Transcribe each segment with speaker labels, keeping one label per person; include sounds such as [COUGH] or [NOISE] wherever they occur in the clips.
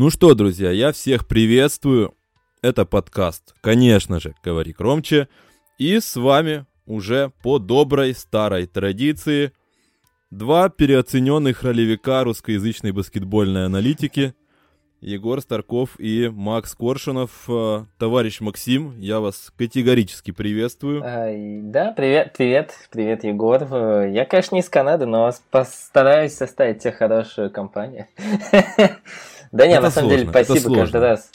Speaker 1: Ну что, друзья, я всех приветствую. Это подкаст, конечно же, «Говори громче». И с вами уже по доброй старой традиции два переоцененных ролевика русскоязычной баскетбольной аналитики Егор Старков и Макс Коршунов. Э, товарищ Максим, я вас категорически приветствую.
Speaker 2: А, да, привет, привет, привет, Егор. Э, я, конечно, не из Канады, но постараюсь составить тебе хорошую компанию. [LAUGHS] Да нет, на самом деле, спасибо каждый раз.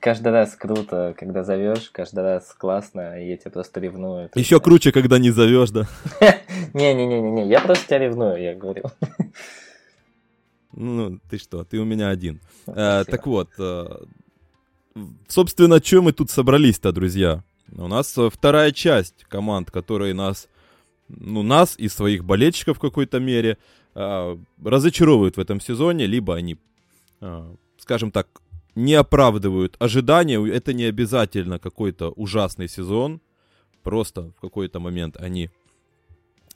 Speaker 2: Каждый раз круто, когда зовешь, каждый раз классно, и я тебя просто ревную.
Speaker 1: Еще круче, когда не зовешь, да? [LAUGHS]
Speaker 2: Не-не-не-не, я просто тебя ревную, я говорю.
Speaker 1: Ну, ты что, ты у меня один. А, так вот, а, собственно, что мы тут собрались-то, друзья? У нас вторая часть команд, которые нас, ну, нас и своих болельщиков в какой-то мере разочаровывают в этом сезоне, либо они, скажем так, не оправдывают ожидания. Это не обязательно какой-то ужасный сезон. Просто в какой-то момент они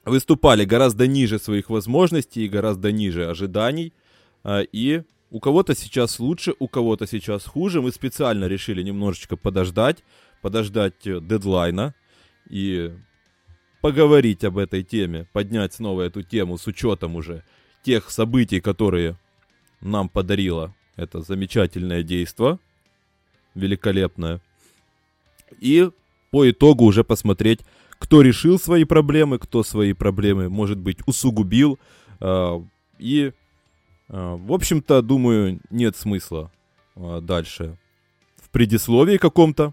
Speaker 1: выступали гораздо ниже своих возможностей и гораздо ниже ожиданий. А, и у кого-то сейчас лучше, у кого-то сейчас хуже. Мы специально решили немножечко подождать, подождать э, дедлайна и поговорить об этой теме, поднять снова эту тему с учетом уже тех событий, которые нам подарило это замечательное действо, великолепное. И по итогу уже посмотреть, кто решил свои проблемы, кто свои проблемы, может быть, усугубил. Э, и а, в общем-то, думаю, нет смысла а, дальше в предисловии каком-то.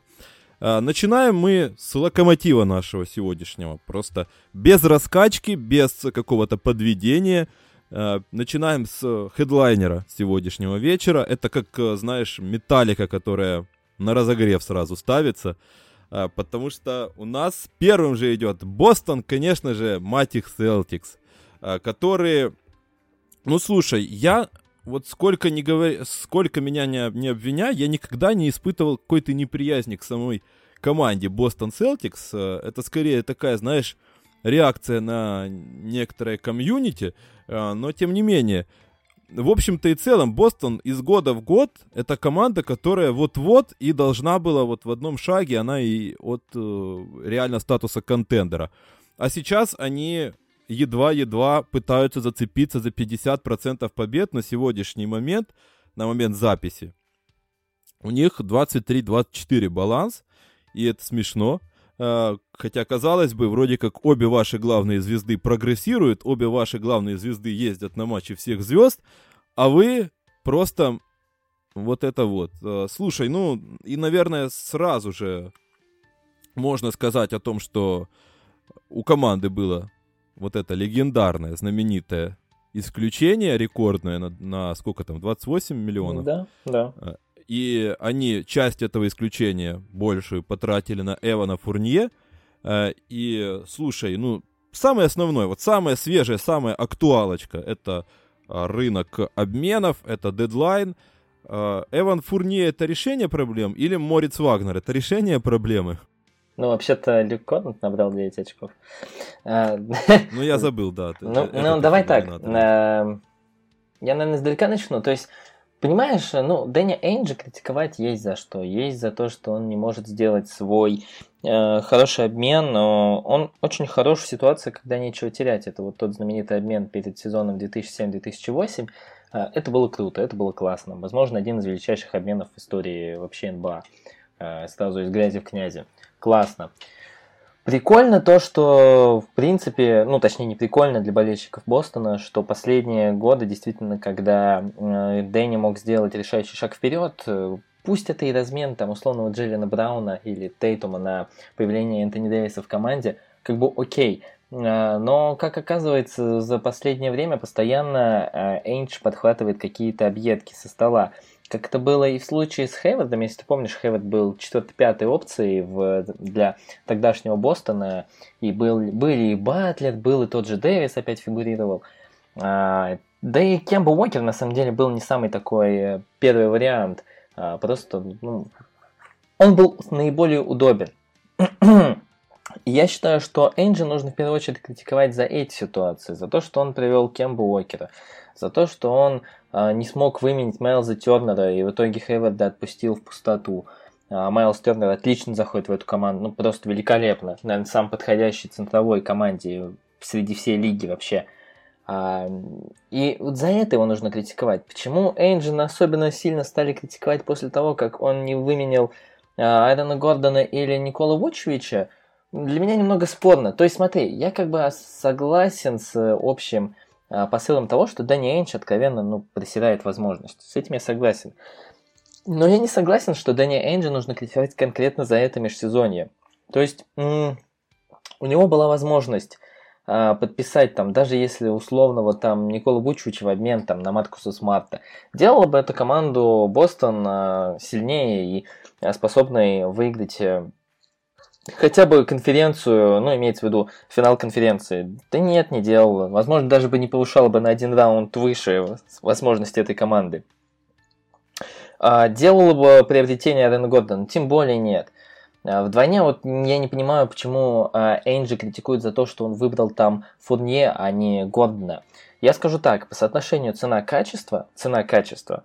Speaker 1: А, начинаем мы с локомотива нашего сегодняшнего. Просто без раскачки, без какого-то подведения. Начинаем с хедлайнера сегодняшнего вечера. Это как, знаешь, металлика, которая на разогрев сразу ставится. Потому что у нас первым же идет Бостон, конечно же, мать их Celtics, которые ну, слушай, я вот сколько не говори, сколько меня не, не обвиняй, я никогда не испытывал какой-то неприязни к самой команде Бостон Celtics. Это скорее такая, знаешь, реакция на некоторое комьюнити, э, но тем не менее, в общем-то и целом, Бостон из года в год это команда, которая вот-вот и должна была вот в одном шаге, она и от э, реально статуса контендера. А сейчас они едва-едва пытаются зацепиться за 50% побед на сегодняшний момент, на момент записи. У них 23-24 баланс, и это смешно. А, хотя, казалось бы, вроде как обе ваши главные звезды прогрессируют, обе ваши главные звезды ездят на матчи всех звезд, а вы просто вот это вот. А, слушай, ну и, наверное, сразу же можно сказать о том, что у команды было вот это легендарное, знаменитое исключение рекордное на, на сколько там, 28 миллионов?
Speaker 2: Да, да.
Speaker 1: А, и они часть этого исключения большую потратили на Эвана Фурнье. А, и, слушай, ну, самое основное, вот самая свежая, самая актуалочка, это а, рынок обменов, это дедлайн. Эван Фурнье это решение проблем или Мориц Вагнер это решение проблемы?
Speaker 2: Ну, вообще-то Люк Коннет набрал 9 очков.
Speaker 1: А, ну, я забыл, да. [LAUGHS]
Speaker 2: Ну, ну давай так. Э, я, наверное, издалека начну. То есть, понимаешь, ну, Дэнни Эйнджи критиковать есть за что. Есть за то, что он не может сделать свой э, хороший обмен. Но он очень хорош в ситуации, когда нечего терять. Это вот тот знаменитый обмен перед сезоном 2007-2008. Э, это было круто, это было классно. Возможно, один из величайших обменов в истории вообще НБА. Э, сразу из грязи в князи классно. Прикольно то, что, в принципе, ну, точнее, не прикольно для болельщиков Бостона, что последние годы, действительно, когда э, Дэнни мог сделать решающий шаг вперед, э, пусть это и размен, там, условного Джиллина Брауна или Тейтума на появление Энтони Дэвиса в команде, как бы окей. Э, но, как оказывается, за последнее время постоянно Эйндж подхватывает какие-то объедки со стола. Как это было и в случае с Хейвардом, если ты помнишь, Хейвард был четвертой-пятой опцией в, для тогдашнего Бостона, и был, были и Батлер, был и тот же Дэвис опять фигурировал. А, да и Кемба Уокер на самом деле был не самый такой э, первый вариант, а, просто ну, он был наиболее удобен. Я считаю, что Энджи нужно в первую очередь критиковать за эти ситуации, за то, что он привел Кемба Уокера, за то, что он э, не смог выменить Майлза Тернера и в итоге Хейварда отпустил в пустоту. А Майлз Тернер отлично заходит в эту команду, ну просто великолепно. Наверное, сам подходящий центровой команде среди всей лиги вообще. А, и вот за это его нужно критиковать. Почему Эйнджина особенно сильно стали критиковать после того, как он не выменил а, Айрона Гордона или Никола Вучевича, для меня немного спорно. То есть смотри, я как бы согласен с общим а, посылом того, что Дани Эйндж откровенно ну, присирает возможность. С этим я согласен. Но я не согласен, что Дани Эйнджа нужно критиковать конкретно за это межсезонье. То есть у него была возможность а, подписать там, даже если условного там Никола Вучевича в обмен там на Маркуса Смарта, делала бы эту команду Бостон а, сильнее и а, способной выиграть э, хотя бы конференцию, ну, имеется в виду финал конференции. Да нет, не делала. Возможно, даже бы не повышала бы на один раунд выше возможности этой команды. А, делала бы приобретение Рена Гордона, тем более нет. А, Вдвойне вот я не понимаю, почему а, Энджи критикует за то, что он выбрал там Фурнье, а не Гордона. Я скажу так, по соотношению цена-качество, цена-качество,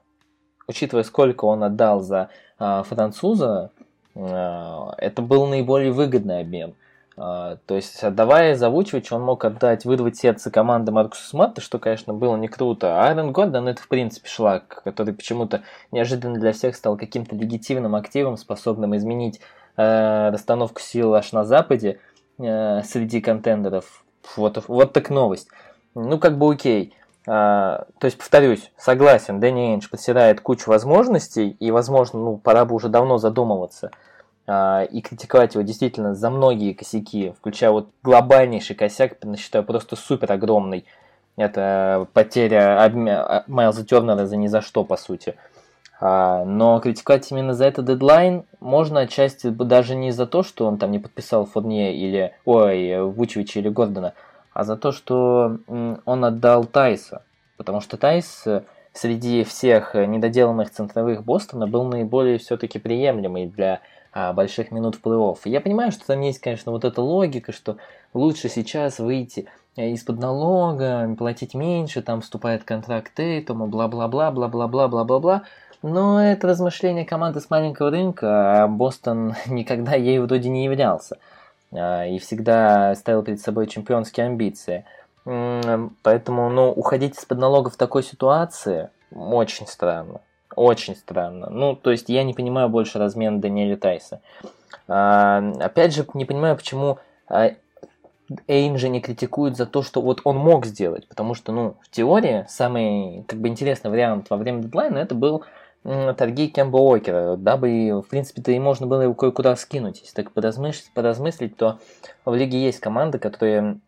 Speaker 2: учитывая, сколько он отдал за француза, это был наиболее выгодный обмен. А, то есть, отдавая за Вучевича, он мог отдать, вырвать сердце команды Маркуса Смарта, что, конечно, было не круто. А Айрон Гордон это, в принципе, шлак, который почему-то неожиданно для всех стал каким-то легитимным активом, способным изменить э, расстановку сил аж на Западе э, среди контендеров. Вот, вот так новость. Ну, как бы окей. А, то есть, повторюсь, согласен, Дэнни Эйндж подсирает кучу возможностей, и, возможно, ну, пора бы уже давно задумываться – а, и критиковать его действительно за многие косяки, включая вот глобальнейший косяк, считаю, просто супер огромный. Это потеря а, Майлза Тернера за ни за что, по сути. А, но критиковать именно за этот дедлайн можно отчасти даже не за то, что он там не подписал Фурнье или, ой, Вучевича или Гордона, а за то, что он отдал Тайса. Потому что Тайс э, среди всех недоделанных центровых Бостона был наиболее все-таки приемлемый для а, больших минут в плей-офф. Я понимаю, что там есть, конечно, вот эта логика, что лучше сейчас выйти э, из-под налога, платить меньше, там вступает контракт Тейтума, бла-бла-бла, бла-бла-бла, бла-бла-бла. Но это размышление команды с маленького рынка, а Бостон [LAUGHS] никогда ей вроде не являлся. А, и всегда ставил перед собой чемпионские амбиции. Поэтому, ну, уходить из-под налога в такой ситуации очень странно. Очень странно. Ну, то есть я не понимаю больше размен Даниэля Тайса. А, опять же, не понимаю, почему а, Эйнджи не критикует за то, что вот он мог сделать. Потому что, ну, в теории самый как бы интересный вариант во время дедлайна это был торги Кемба Уокера, дабы, в принципе-то и можно было его кое-куда скинуть. Если так поразмыслить, поразмыслить, то в лиге есть команды, которые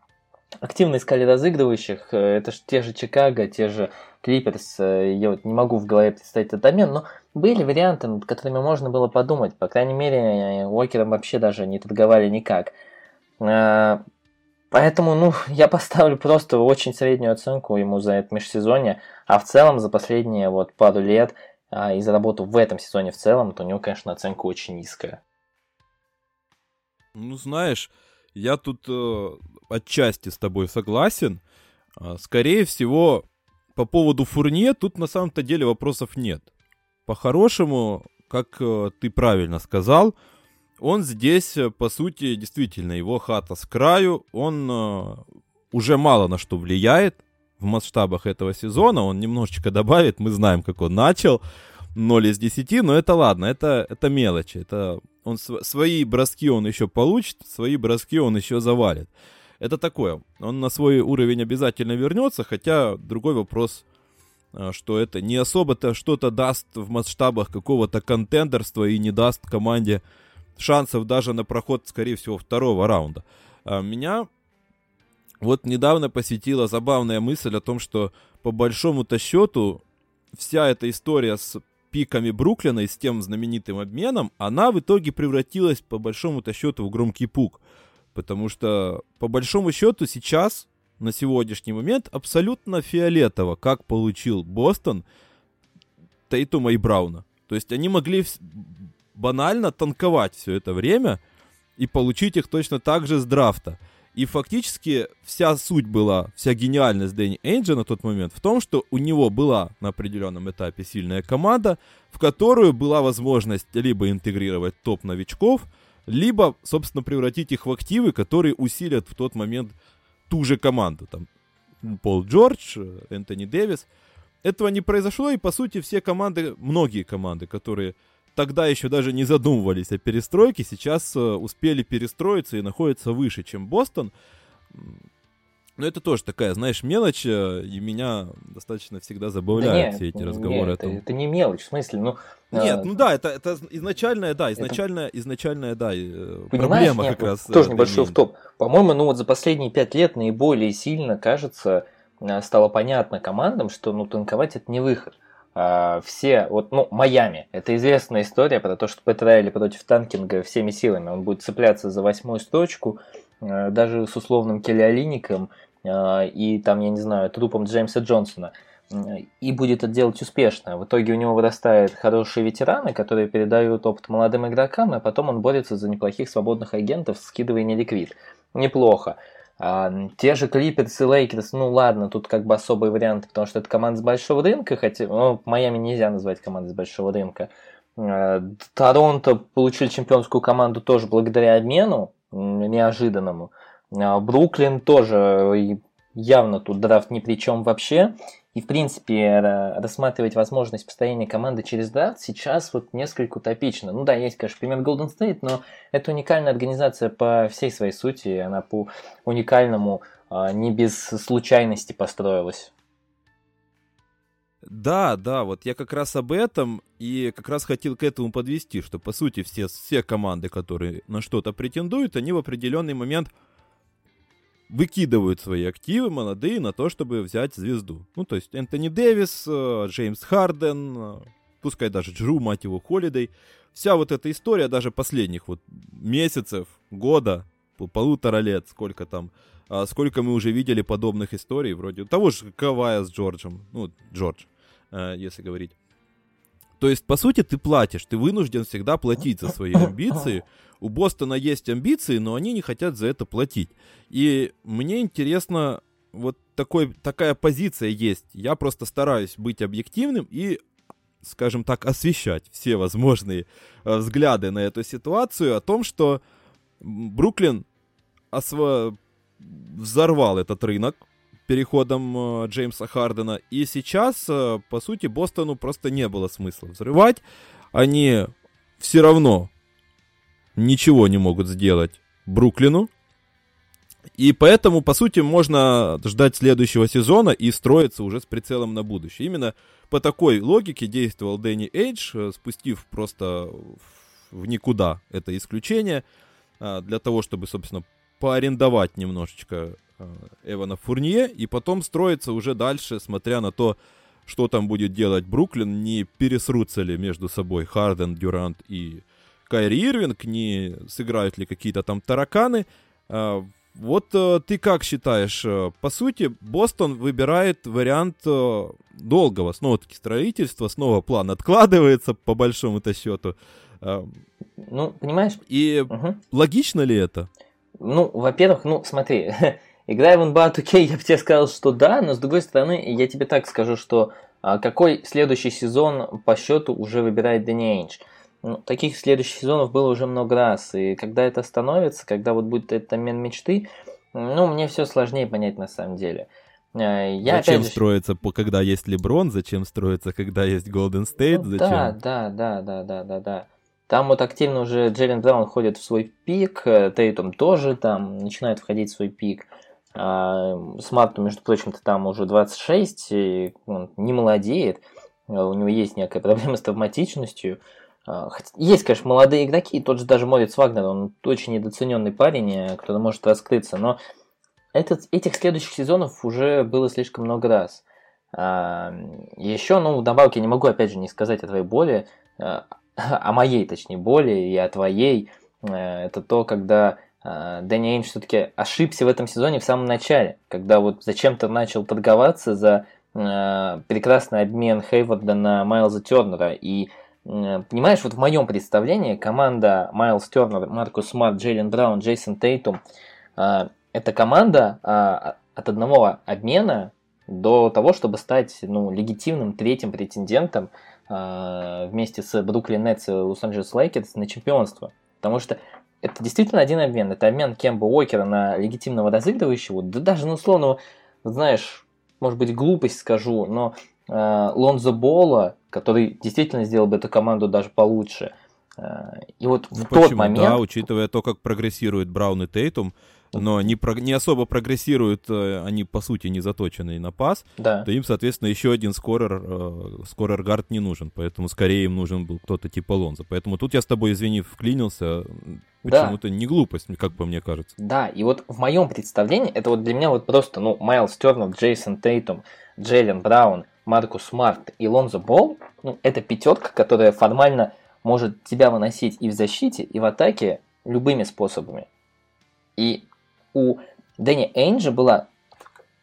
Speaker 2: активно искали разыгрывающих. Э, это же те же Чикаго, те же Клиперс. Э, я вот не могу в голове представить этот обмен, но были варианты, над которыми можно было подумать. По крайней мере, Уокером вообще даже не торговали никак. Э, поэтому, ну, я поставлю просто очень среднюю оценку ему за это межсезонье, а в целом за последние вот пару лет а, и за работу в этом сезоне в целом, то у него, конечно, оценка очень низкая.
Speaker 1: Ну, знаешь, я тут э, отчасти с тобой согласен. Э, скорее всего, по поводу Фурне тут на самом-то деле вопросов нет. По-хорошему, как э, ты правильно сказал, он здесь, э, по сути, действительно, его хата с краю, он э, уже мало на что влияет в масштабах этого сезона. Он немножечко добавит, мы знаем, как он начал. 0 из 10, но это ладно, это, это мелочи. Это он св- свои броски он еще получит, свои броски он еще завалит. Это такое. Он на свой уровень обязательно вернется, хотя другой вопрос, а, что это не особо-то что-то даст в масштабах какого-то контендерства и не даст команде шансов даже на проход, скорее всего, второго раунда. А меня вот недавно посетила забавная мысль о том, что по большому-то счету вся эта история с пиками Бруклина и с тем знаменитым обменом, она в итоге превратилась по большому-то счету в громкий пук. Потому что по большому счету сейчас, на сегодняшний момент, абсолютно фиолетово, как получил Бостон Тейтума и Брауна. То есть они могли банально танковать все это время, и получить их точно так же с драфта. И фактически вся суть была, вся гениальность Дэнни Энджа на тот момент в том, что у него была на определенном этапе сильная команда, в которую была возможность либо интегрировать топ-новичков, либо, собственно, превратить их в активы, которые усилят в тот момент ту же команду. Там Пол Джордж, Энтони Дэвис. Этого не произошло, и, по сути, все команды, многие команды, которые тогда еще даже не задумывались о перестройке, сейчас э, успели перестроиться и находятся выше, чем Бостон. Но это тоже такая, знаешь, мелочь, э, и меня достаточно всегда забавляют да нет, все эти разговоры.
Speaker 2: Нет, это, это не мелочь, в смысле, ну...
Speaker 1: Нет, э... ну да, это, это изначальная, да, изначальная, это... изначальная, да, э, проблема нет, как раз.
Speaker 2: Тоже небольшой в топ. По-моему, ну вот за последние пять лет наиболее сильно, кажется, стало понятно командам, что ну танковать это не выход. А, все, вот, ну, Майами, это известная история про то, что Пэт Райли против танкинга всеми силами, он будет цепляться за восьмую строчку, а, даже с условным Келлиолиником а, и там, я не знаю, трупом Джеймса Джонсона, и будет это делать успешно. В итоге у него вырастают хорошие ветераны, которые передают опыт молодым игрокам, а потом он борется за неплохих свободных агентов, скидывая неликвид. Неплохо. А, те же Клиперс и Лейкерс, ну ладно, тут как бы особый вариант, потому что это команда с большого рынка, хотя ну, Майами нельзя назвать командой с большого рынка. А, Торонто получили чемпионскую команду тоже благодаря обмену неожиданному. А, Бруклин тоже явно тут драфт ни при чем вообще. И, в принципе, рассматривать возможность построения команды через драфт сейчас вот несколько утопично. Ну да, есть, конечно, пример Golden State, но это уникальная организация по всей своей сути. Она по уникальному а, не без случайности построилась.
Speaker 1: Да, да, вот я как раз об этом и как раз хотел к этому подвести, что по сути все, все команды, которые на что-то претендуют, они в определенный момент выкидывают свои активы молодые на то, чтобы взять звезду. Ну, то есть Энтони Дэвис, э, Джеймс Харден, э, пускай даже Джру, мать его, Холидей. Вся вот эта история даже последних вот месяцев, года, полутора лет, сколько там, а сколько мы уже видели подобных историй, вроде того же Кавая с Джорджем, ну, Джордж, э, если говорить. То есть, по сути, ты платишь, ты вынужден всегда платить за свои [LAUGHS] амбиции. У Бостона есть амбиции, но они не хотят за это платить. И мне интересно, вот такой, такая позиция есть. Я просто стараюсь быть объективным и, скажем так, освещать все возможные э, взгляды на эту ситуацию о том, что Бруклин осво... взорвал этот рынок, переходом э, Джеймса Хардена. И сейчас, э, по сути, Бостону просто не было смысла взрывать. Они все равно ничего не могут сделать Бруклину. И поэтому, по сути, можно ждать следующего сезона и строиться уже с прицелом на будущее. Именно по такой логике действовал Дэнни Эйдж, э, спустив просто в никуда это исключение, для того, чтобы, собственно, поарендовать немножечко Эвана Фурнье, и потом строится уже дальше, смотря на то, что там будет делать Бруклин, не пересрутся ли между собой Харден, Дюрант и Кайри Ирвинг, не сыграют ли какие-то там тараканы. Э, вот э, ты как считаешь, по сути, Бостон выбирает вариант долгого снова-таки строительства, снова план откладывается по большому-то счету.
Speaker 2: Ну, понимаешь?
Speaker 1: И угу. логично ли это?
Speaker 2: Ну, во-первых, ну, смотри, [LAUGHS] Играя в NBA 2K, [LAUGHS] я бы тебе сказал, что да, но с другой стороны, я тебе так скажу, что а, какой следующий сезон по счету уже выбирает Дэнни Эйндж. Ну, таких следующих сезонов было уже много раз, и когда это становится, когда вот будет этот обмен мечты, ну, мне все сложнее понять на самом деле.
Speaker 1: А, я зачем же... строится, когда есть Леброн, зачем строится, когда есть Голден Стейт,
Speaker 2: ну,
Speaker 1: зачем?
Speaker 2: Да, да, да, да, да, да, да. Там вот активно уже Джерен Браун ходит в свой пик, э, Тейтум тоже там начинает входить в свой пик. А, Смарту, между прочим-то, там уже 26, и он не молодеет. А, у него есть некая проблема с травматичностью. А, есть, конечно, молодые игроки, тот же даже Морец Вагнер, он очень недооцененный парень, который может раскрыться, но этот, этих следующих сезонов уже было слишком много раз. Еще, ну, добавки я не могу, опять же, не сказать о твоей боли, [LAUGHS] о моей, точнее, боли и о твоей. Это то, когда Дэнни Эйндж все-таки ошибся в этом сезоне в самом начале, когда вот зачем-то начал торговаться за э, прекрасный обмен Хейварда на Майлза Тернера. И понимаешь, вот в моем представлении команда Майлз Тернер, Маркус Смарт, Джейлен Браун, Джейсон Тейтум э, это команда от одного обмена до того, чтобы стать ну, легитимным третьим претендентом вместе с Бруклин Нетс и Лос-Анджелес Лейкерс на чемпионство. Потому что это действительно один обмен. Это обмен Кемба Уокера на легитимного разыгрывающего. Да даже на условного, знаешь, может быть, глупость скажу, но э, Лонзо Бола, который действительно сделал бы эту команду даже получше. Э, и вот ну, в почему? тот момент...
Speaker 1: Да, учитывая то, как прогрессирует Браун и Тейтум, но не, про, не особо прогрессируют, э, они по сути не заточенные на пас,
Speaker 2: да.
Speaker 1: то им, соответственно, еще один скорер, э, скорер гард не нужен, поэтому скорее им нужен был кто-то типа Лонзо. Поэтому тут я с тобой, извини, вклинился, почему-то да. не глупость, как по мне кажется.
Speaker 2: Да, и вот в моем представлении, это вот для меня вот просто, ну, Майлз Тернер, Джейсон Тейтум, Джейлен Браун, Маркус Смарт и Лонзо Болл, ну, это пятерка, которая формально может тебя выносить и в защите, и в атаке любыми способами. И у Дэнни Эйнджа была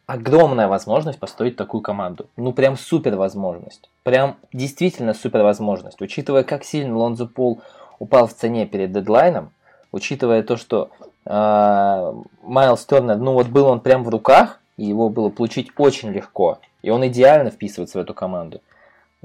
Speaker 2: огромная возможность построить такую команду. Ну, прям супер возможность. Прям действительно супер возможность. Учитывая, как сильно Лонзо Болл упал в цене перед дедлайном, учитывая то, что э, Майлз Тернер, ну вот был он прям в руках, и его было получить очень легко, и он идеально вписывается в эту команду.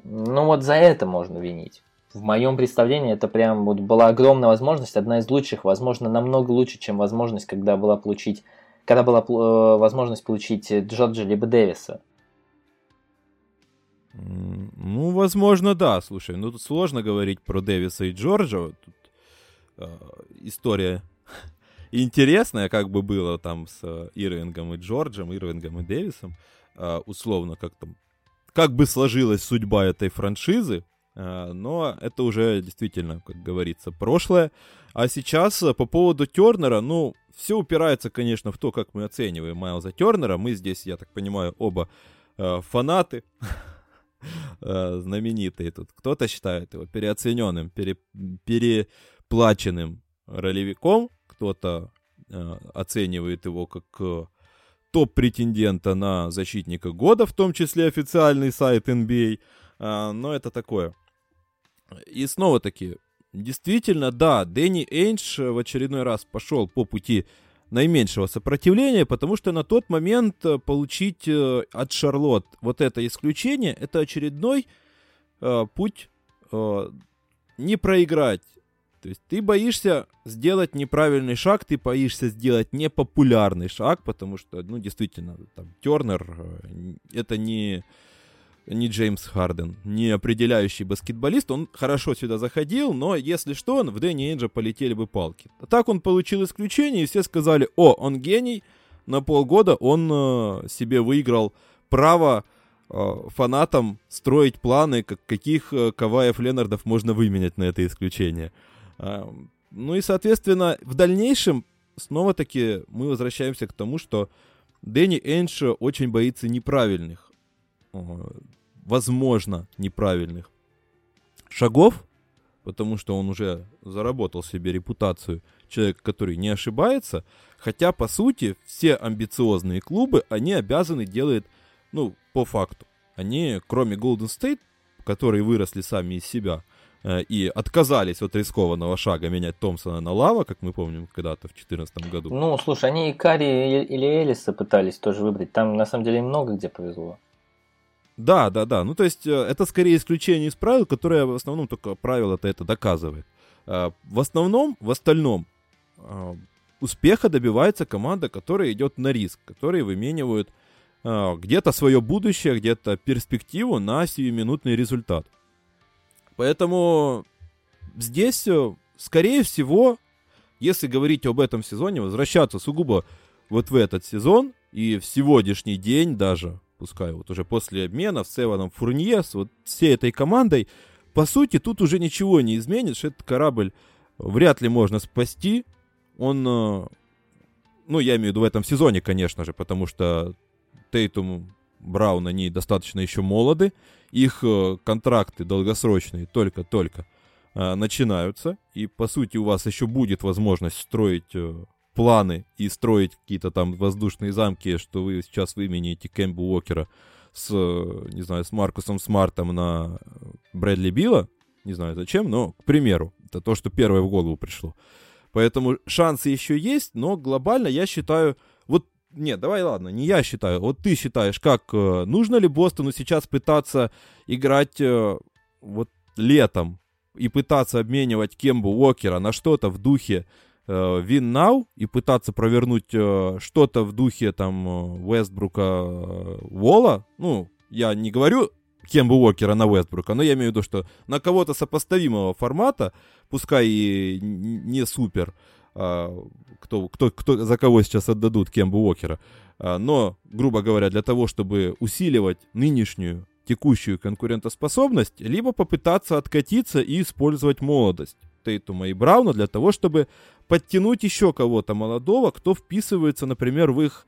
Speaker 2: Ну вот за это можно винить в моем представлении это прям вот была огромная возможность, одна из лучших, возможно, намного лучше, чем возможность, когда была получить, когда была э, возможность получить Джорджа либо Дэвиса.
Speaker 1: Ну, возможно, да. Слушай, ну тут сложно говорить про Дэвиса и Джорджа. Тут э, история [LAUGHS] интересная, как бы было там с э, Ирвингом и Джорджем, Ирвингом и Дэвисом. Э, условно, как там, как бы сложилась судьба этой франшизы. А, но это уже действительно, как говорится, прошлое. А сейчас э, по поводу Тернера, ну, все упирается, конечно, в то, как мы оцениваем Майлза Тернера. Мы здесь, я так понимаю, оба э, фанаты [LAUGHS] э, знаменитые тут. Кто-то считает его переоцененным, пере, переплаченным ролевиком, кто-то э, оценивает его как э, топ-претендента на защитника года, в том числе официальный сайт NBA. А, но это такое. И снова-таки, действительно, да, Дэнни Эйнш в очередной раз пошел по пути наименьшего сопротивления, потому что на тот момент э, получить э, от Шарлот вот это исключение, это очередной э, путь э, не проиграть. То есть ты боишься сделать неправильный шаг, ты боишься сделать непопулярный шаг, потому что, ну, действительно, там, Тернер э, это не не Джеймс Харден, не определяющий баскетболист. Он хорошо сюда заходил, но если что, в Дэнни Энджа полетели бы палки. А так он получил исключение, и все сказали, о, он гений, на полгода он э, себе выиграл право э, фанатам строить планы, как, каких э, Каваев Ленардов можно выменять на это исключение. Э, ну и, соответственно, в дальнейшем снова-таки мы возвращаемся к тому, что Дэнни Эндж очень боится неправильных возможно, неправильных шагов, потому что он уже заработал себе репутацию человека, который не ошибается, хотя, по сути, все амбициозные клубы, они обязаны делать, ну, по факту. Они, кроме Golden State, которые выросли сами из себя, э, и отказались от рискованного шага менять Томпсона на Лава, как мы помним когда-то в 2014 году.
Speaker 2: Ну, слушай, они и Кари или Элиса пытались тоже выбрать. Там, на самом деле, много где повезло.
Speaker 1: Да, да, да. Ну, то есть, э, это скорее исключение из правил, которое в основном только правило-то это доказывает. Э, в основном, в остальном, э, успеха добивается команда, которая идет на риск, которые выменивают где-то свое будущее, где-то перспективу на сиюминутный результат. Поэтому здесь, скорее всего, если говорить об этом сезоне, возвращаться сугубо вот в этот сезон и в сегодняшний день даже, пускай вот уже после обмена с Эваном Фурнье, с вот всей этой командой, по сути, тут уже ничего не изменишь. Этот корабль вряд ли можно спасти. Он, э, ну, я имею в виду в этом сезоне, конечно же, потому что Тейтум, Браун, они достаточно еще молоды. Их э, контракты долгосрочные только-только э, начинаются. И, по сути, у вас еще будет возможность строить планы и строить какие-то там воздушные замки, что вы сейчас выменяете Кэмпа Уокера с, не знаю, с Маркусом Смартом на Брэдли Билла, Не знаю зачем, но, к примеру, это то, что первое в голову пришло. Поэтому шансы еще есть, но глобально я считаю, вот нет, давай ладно, не я считаю, вот ты считаешь, как э, нужно ли Бостону сейчас пытаться играть э, вот летом и пытаться обменивать Кембу Уокера на что-то в духе э, Win Now и пытаться провернуть э, что-то в духе там Уэстбрука э, Вола, ну, я не говорю Кембу Уокера на Уэстбрука, но я имею в виду, что на кого-то сопоставимого формата, пускай и не супер, а, кто, кто, кто, за кого сейчас отдадут Кембу Уокера, а, но, грубо говоря, для того, чтобы усиливать нынешнюю текущую конкурентоспособность, либо попытаться откатиться и использовать молодость Тейтума и Брауна для того, чтобы подтянуть еще кого-то молодого, кто вписывается, например, в их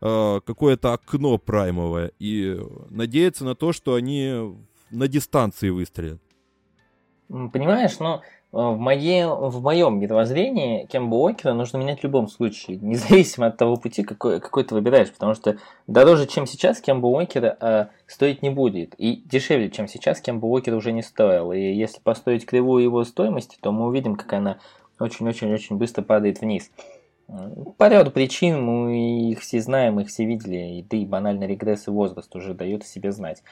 Speaker 1: э, какое-то окно праймовое и надеяться на то, что они на дистанции выстрелят.
Speaker 2: Понимаешь, но в, моей, в моем мировоззрении Кемба Уокера нужно менять в любом случае, независимо от того пути, какой, какой ты выбираешь, потому что дороже, чем сейчас, Кемба Уокера э, стоить не будет, и дешевле, чем сейчас, Кемба Уокер уже не стоил, и если построить кривую его стоимости, то мы увидим, как она очень-очень-очень быстро падает вниз. По ряду причин мы их все знаем, их все видели, и да и банальный регресс и возраст уже дает о себе знать.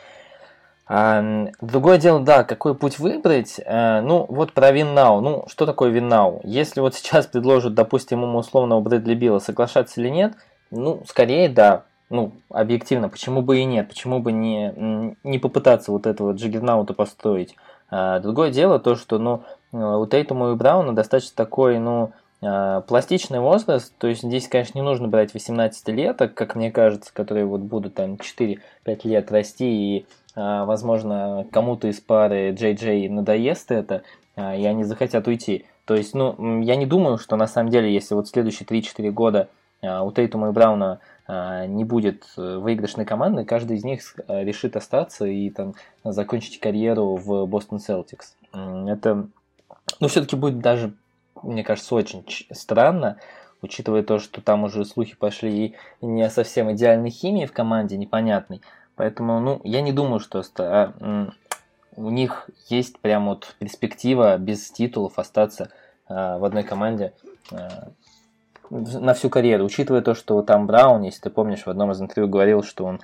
Speaker 2: Другое дело, да, какой путь выбрать. А, ну, вот про Виннау. Ну, что такое Виннау? Если вот сейчас предложат, допустим, ему условного Брэдли Билла, соглашаться или нет, ну, скорее да. Ну, объективно, почему бы и нет? Почему бы не, не попытаться вот этого джиггернаута построить? А, другое дело то, что, ну, у Тейтума и Брауна достаточно такой, ну, пластичный возраст, то есть здесь, конечно, не нужно брать 18 лет, как мне кажется, которые вот будут там 4-5 лет расти и возможно, кому-то из пары JJ надоест это, а, и они захотят уйти. То есть, ну, я не думаю, что на самом деле, если вот следующие 3-4 года а, у Тейтума и Брауна не будет э, выигрышной команды, каждый из них э, решит остаться и там закончить карьеру в Бостон Селтикс. Это, ну, все-таки будет даже, мне кажется, очень странно, учитывая то, что там уже слухи пошли и не совсем идеальной химии в команде, непонятной. Поэтому, ну, я не думаю, что а, у них есть прям вот перспектива без титулов остаться а, в одной команде а, на всю карьеру. Учитывая то, что там Браун, если ты помнишь, в одном из интервью говорил, что он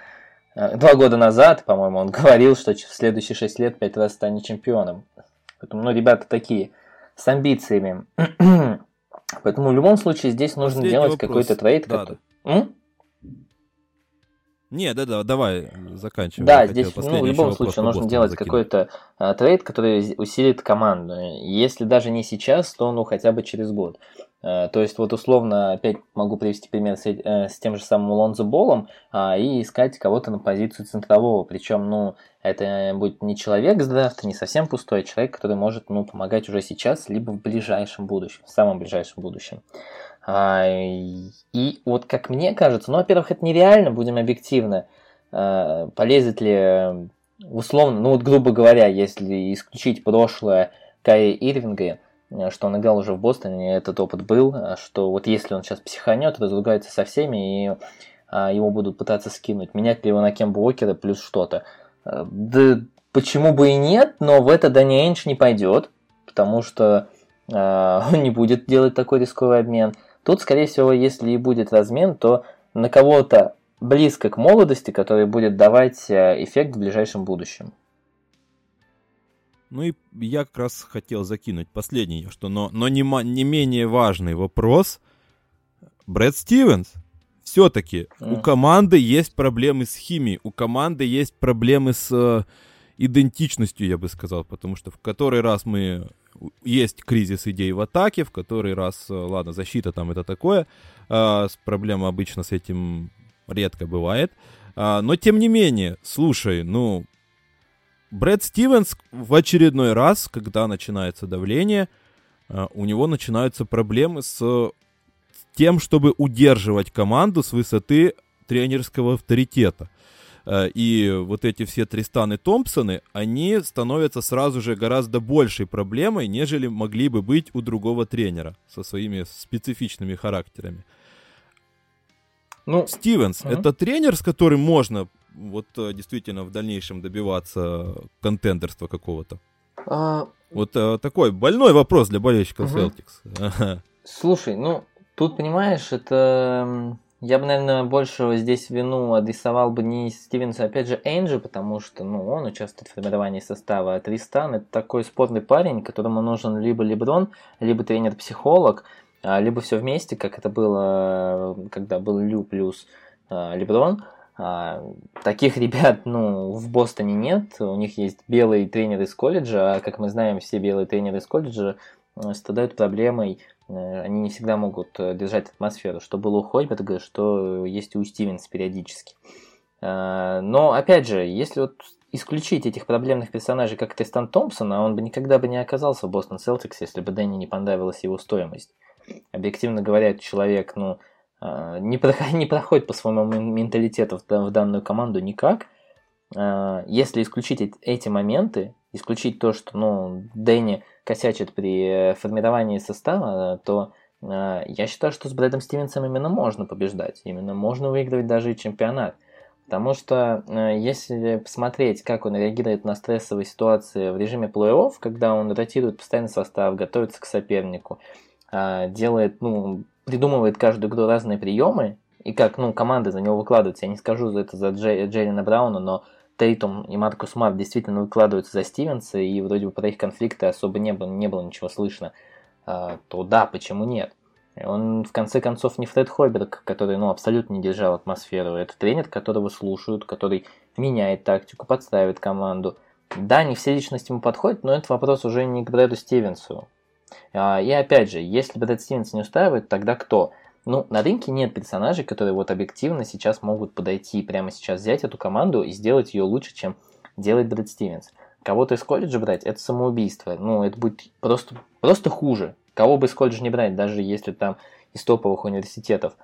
Speaker 2: два года назад, по-моему, он [LAUGHS] говорил, что в следующие шесть лет пять раз станет чемпионом. Поэтому, ну, ребята такие с амбициями. [CLEARS THROAT] Поэтому в любом случае здесь нужно Последний делать какой-то trade. Да, который... да.
Speaker 1: Не, да-да, давай заканчиваем.
Speaker 2: Да, здесь ну, в любом случае нужно делать какой-то а, trade, который усилит команду. Если даже не сейчас, то ну хотя бы через год. А, то есть вот условно опять могу привести пример с, э, с тем же самым Лонзо Болом а, и искать кого-то на позицию центрового. Причем, ну, это будет не человек с драфта, не совсем пустой, а человек, который может ну, помогать уже сейчас, либо в ближайшем будущем, в самом ближайшем будущем. А, и вот как мне кажется, ну, во-первых, это нереально, будем объективны. А, полезет ли условно, ну вот грубо говоря, если исключить прошлое Кайи Ирвинга, что он играл уже в Бостоне, этот опыт был, что вот если он сейчас психанет, разругается со всеми и а, его будут пытаться скинуть, менять ли его на Кембу Уокера плюс что-то. Да почему бы и нет, но в это Дани Эйнш не пойдет, потому что [LAUGHS] он не будет делать такой рисковый обмен. Тут, скорее всего, если и будет размен, то на кого-то близко к молодости, который будет давать э, эффект в ближайшем будущем.
Speaker 1: Ну и я как раз хотел закинуть последний, что, но, но не, не менее важный вопрос. Брэд Стивенс. Все-таки mm. у команды есть проблемы с химией, у команды есть проблемы с э, идентичностью, я бы сказал, потому что в который раз мы есть кризис идей в атаке, в который раз, э, ладно, защита там это такое, э, проблема обычно с этим редко бывает, э, но тем не менее, слушай, ну, Брэд Стивенс в очередной раз, когда начинается давление, э, у него начинаются проблемы с тем, чтобы удерживать команду с высоты тренерского авторитета. Э, и вот эти все Тристаны Томпсоны, они становятся сразу же гораздо большей проблемой, нежели могли бы быть у другого тренера со своими специфичными характерами. Ну, Стивенс, угу. это тренер, с которым можно вот э, действительно в дальнейшем добиваться контендерства какого-то? А... Вот а, такой больной вопрос для болельщиков угу. Celtics. [LAUGHS]
Speaker 2: Слушай, ну, тут, понимаешь, это я бы, наверное, больше здесь вину адресовал бы не Стивенсу, а опять же, Энджи, потому что, ну, он участвует в формировании состава. А Тристан – это такой спорный парень, которому нужен либо Леброн, либо тренер-психолог, а, либо все вместе, как это было, когда был Лю плюс а, Леброн. Таких ребят, ну, в Бостоне нет. У них есть белый тренер из колледжа, а, как мы знаем, все белые тренеры из колледжа страдают проблемой Э, они не всегда могут э, держать атмосферу, что было у Хойберга, что есть у Стивенс периодически. Э, но, опять же, если вот исключить этих проблемных персонажей, как Тристан Томпсон, он бы никогда бы не оказался в Бостон Селтикс, если бы Дэнни не понравилась его стоимость. Объективно говоря, человек, ну, не, проходит, [LAUGHS] не проходит по своему менталитету в данную команду никак. Если исключить эти моменты, исключить то, что, ну, Дэнни косячит при формировании состава, то э, я считаю, что с Брэдом Стивенсом именно можно побеждать, именно можно выигрывать даже и чемпионат. Потому что э, если посмотреть, как он реагирует на стрессовые ситуации в режиме плей-офф, когда он ротирует постоянный состав, готовится к сопернику, э, делает, ну, придумывает каждую игру разные приемы, и как ну, команды за него выкладываются, я не скажу это за Джей, Джерина Брауна, но Тейтум и Маркус Смарт действительно выкладываются за Стивенса, и вроде бы про их конфликты особо не было, не было ничего слышно, а, то да, почему нет? Он, в конце концов, не Фред Хойберг, который ну, абсолютно не держал атмосферу. Это тренер, которого слушают, который меняет тактику, подстраивает команду. Да, не все личности ему подходят, но это вопрос уже не к Брэду Стивенсу. А, и опять же, если Брэд Стивенс не устраивает, тогда кто? Ну, на рынке нет персонажей, которые вот объективно сейчас могут подойти, прямо сейчас взять эту команду и сделать ее лучше, чем делает Брэд Стивенс. Кого-то из колледжа брать, это самоубийство. Ну, это будет просто, просто хуже. Кого бы из колледжа не брать, даже если там из топовых университетов,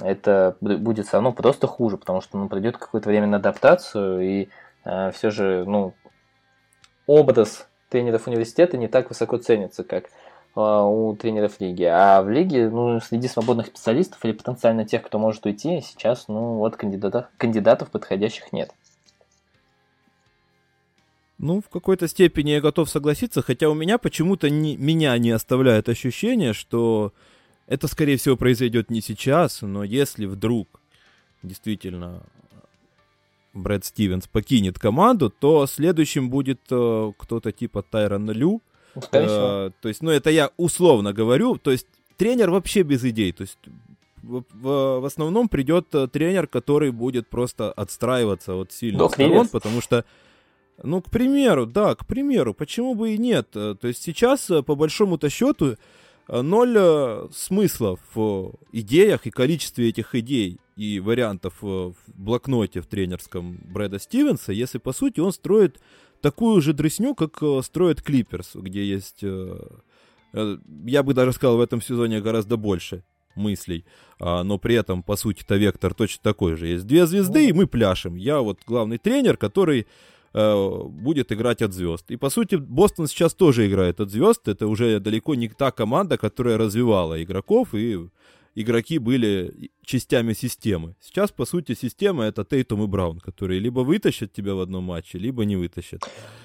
Speaker 2: это будет все равно просто хуже, потому что ну, пройдет какое-то время на адаптацию, и э, все же, ну, образ тренеров университета не так высоко ценится, как а, у тренеров лиги. А в лиге, ну, среди свободных специалистов или потенциально тех, кто может уйти, сейчас, ну, вот кандидатов, кандидатов подходящих нет.
Speaker 1: Ну, в какой-то степени я готов согласиться, хотя у меня почему-то не, меня не оставляет ощущение, что это, скорее всего, произойдет не сейчас, но если вдруг действительно Брэд Стивенс покинет команду, то следующим будет э, кто-то типа Тайрона Лю, Э, то есть, ну, это я условно говорю. То есть, тренер вообще без идей. То есть, в, в, в основном придет э, тренер, который будет просто отстраиваться от сильных Док сторон, Ривер. потому что, ну, к примеру, да, к примеру, почему бы и нет. Э, то есть сейчас, по большому-то счету, ноль смысла в идеях и количестве этих идей и вариантов в блокноте в тренерском Брэда Стивенса, если, по сути, он строит такую же дресню, как э, строят Клиперс, где есть, э, э, я бы даже сказал, в этом сезоне гораздо больше мыслей, а, но при этом, по сути-то, вектор точно такой же. Есть две звезды, и мы пляшем. Я вот главный тренер, который будет играть от звезд. И, по сути, Бостон сейчас тоже играет от звезд. Это уже далеко не та команда, которая развивала игроков и игроки были частями системы. Сейчас, по сути, система это Тейтум и Браун, которые либо вытащат тебя в одном матче, либо не вытащат.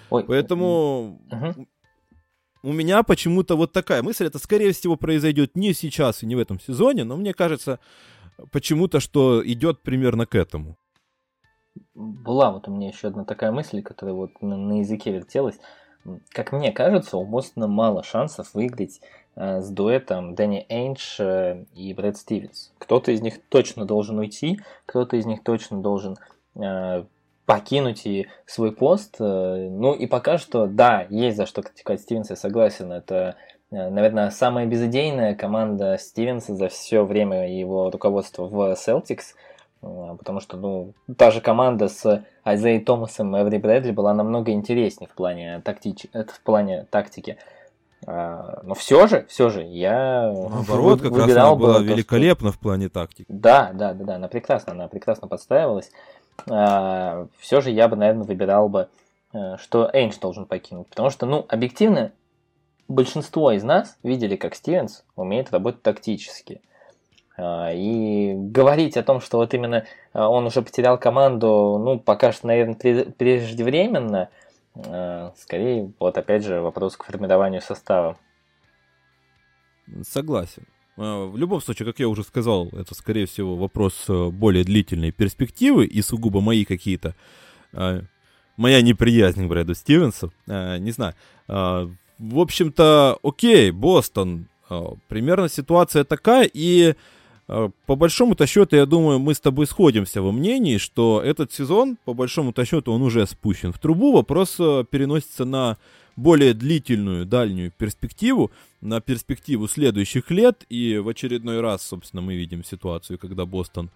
Speaker 1: Ой. Поэтому угу. у меня почему-то вот такая мысль. Это, скорее всего, произойдет не сейчас и не в этом сезоне, но мне кажется почему-то, что идет примерно к этому.
Speaker 2: Была вот у меня еще одна такая мысль, которая вот на, на языке вертелась. Как мне кажется, у Бостона мало шансов выиграть с дуэтом Дэнни Эйндж э, и Брэд Стивенс. Кто-то из них точно должен уйти, кто-то из них точно должен э, покинуть и свой пост. Ну и пока что, да, есть за что критиковать Стивенса, я согласен. Это, наверное, самая безыдейная команда Стивенса за все время его руководства в Celtics. Потому что, ну, та же команда с Айзей Томасом и Эври Брэдли была намного интереснее в плане, тактич... в плане тактики. А, но все же, все же, я
Speaker 1: Наоборот, как раз она была великолепна в плане тактики.
Speaker 2: Да, да, да, да, она прекрасно, она прекрасно подстраивалась. А, все же я бы, наверное, выбирал бы, э, что Эйнш должен покинуть. Потому что, ну, объективно, большинство из нас видели, как Стивенс умеет работать тактически. А, и говорить о том, что вот именно он уже потерял команду, ну, пока что, наверное, преждевременно – Э, скорее, вот опять же, вопрос к формированию состава.
Speaker 1: Согласен. Э, в любом случае, как я уже сказал, это, скорее всего, вопрос э, более длительной перспективы и сугубо мои какие-то... Моя неприязнь к Брэду Стивенсу. Не знаю. В общем-то, окей, Бостон. Примерно ситуация такая, и по большому-то счету, я думаю, мы с тобой сходимся во мнении, что этот сезон, по большому-то счету, он уже спущен в трубу. Вопрос э, переносится на более длительную, дальнюю перспективу, на перспективу следующих лет. И в очередной раз, собственно, мы видим ситуацию, когда Бостон...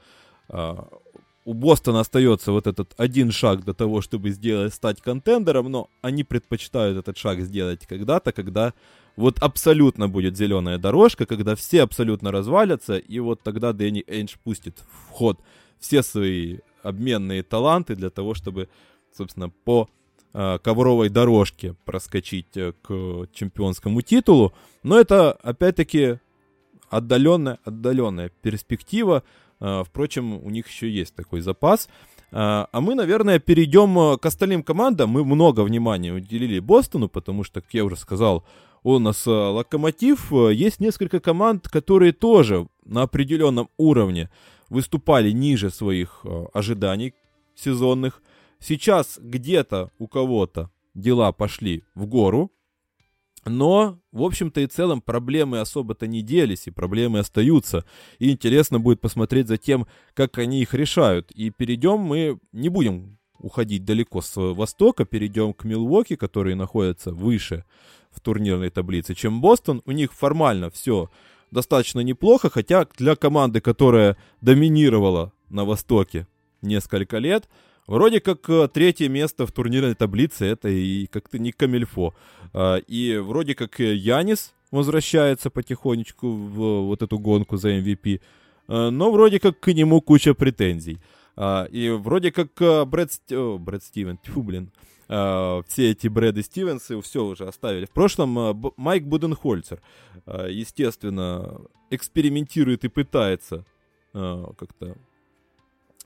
Speaker 1: А, у Бостона остается вот этот один шаг до того, чтобы сделать, стать контендером, но они предпочитают этот шаг сделать когда-то, когда вот абсолютно будет зеленая дорожка, когда все абсолютно развалятся, и вот тогда Дэнни Эйндж пустит в ход все свои обменные таланты для того, чтобы, собственно, по э, ковровой дорожке проскочить э, к чемпионскому титулу. Но это, опять-таки, отдаленная, отдаленная перспектива. Э, впрочем, у них еще есть такой запас. А мы, наверное, перейдем к остальным командам. Мы много внимания уделили Бостону, потому что, как я уже сказал, у нас локомотив. Есть несколько команд, которые тоже на определенном уровне выступали ниже своих э, ожиданий сезонных. Сейчас где-то у кого-то дела пошли в гору, но, в общем-то и целом, проблемы особо-то не делись, и проблемы остаются. И интересно будет посмотреть за тем, как они их решают. И перейдем мы, не будем уходить далеко с востока, перейдем к Милуоки, которые находятся выше в турнирной таблице, чем Бостон. У них формально все достаточно неплохо, хотя для команды, которая доминировала на Востоке несколько лет, вроде как э, третье место в турнирной таблице это и как-то не камельфо. А, и вроде как Янис возвращается потихонечку в вот эту гонку за MVP, э, но вроде как к нему куча претензий. А, и вроде как э, Брэд, О, Брэд Стивен, тьфу, блин, Uh, все эти Брэды Стивенсы все уже оставили. В прошлом Майк Буденхольцер, естественно, экспериментирует и пытается как-то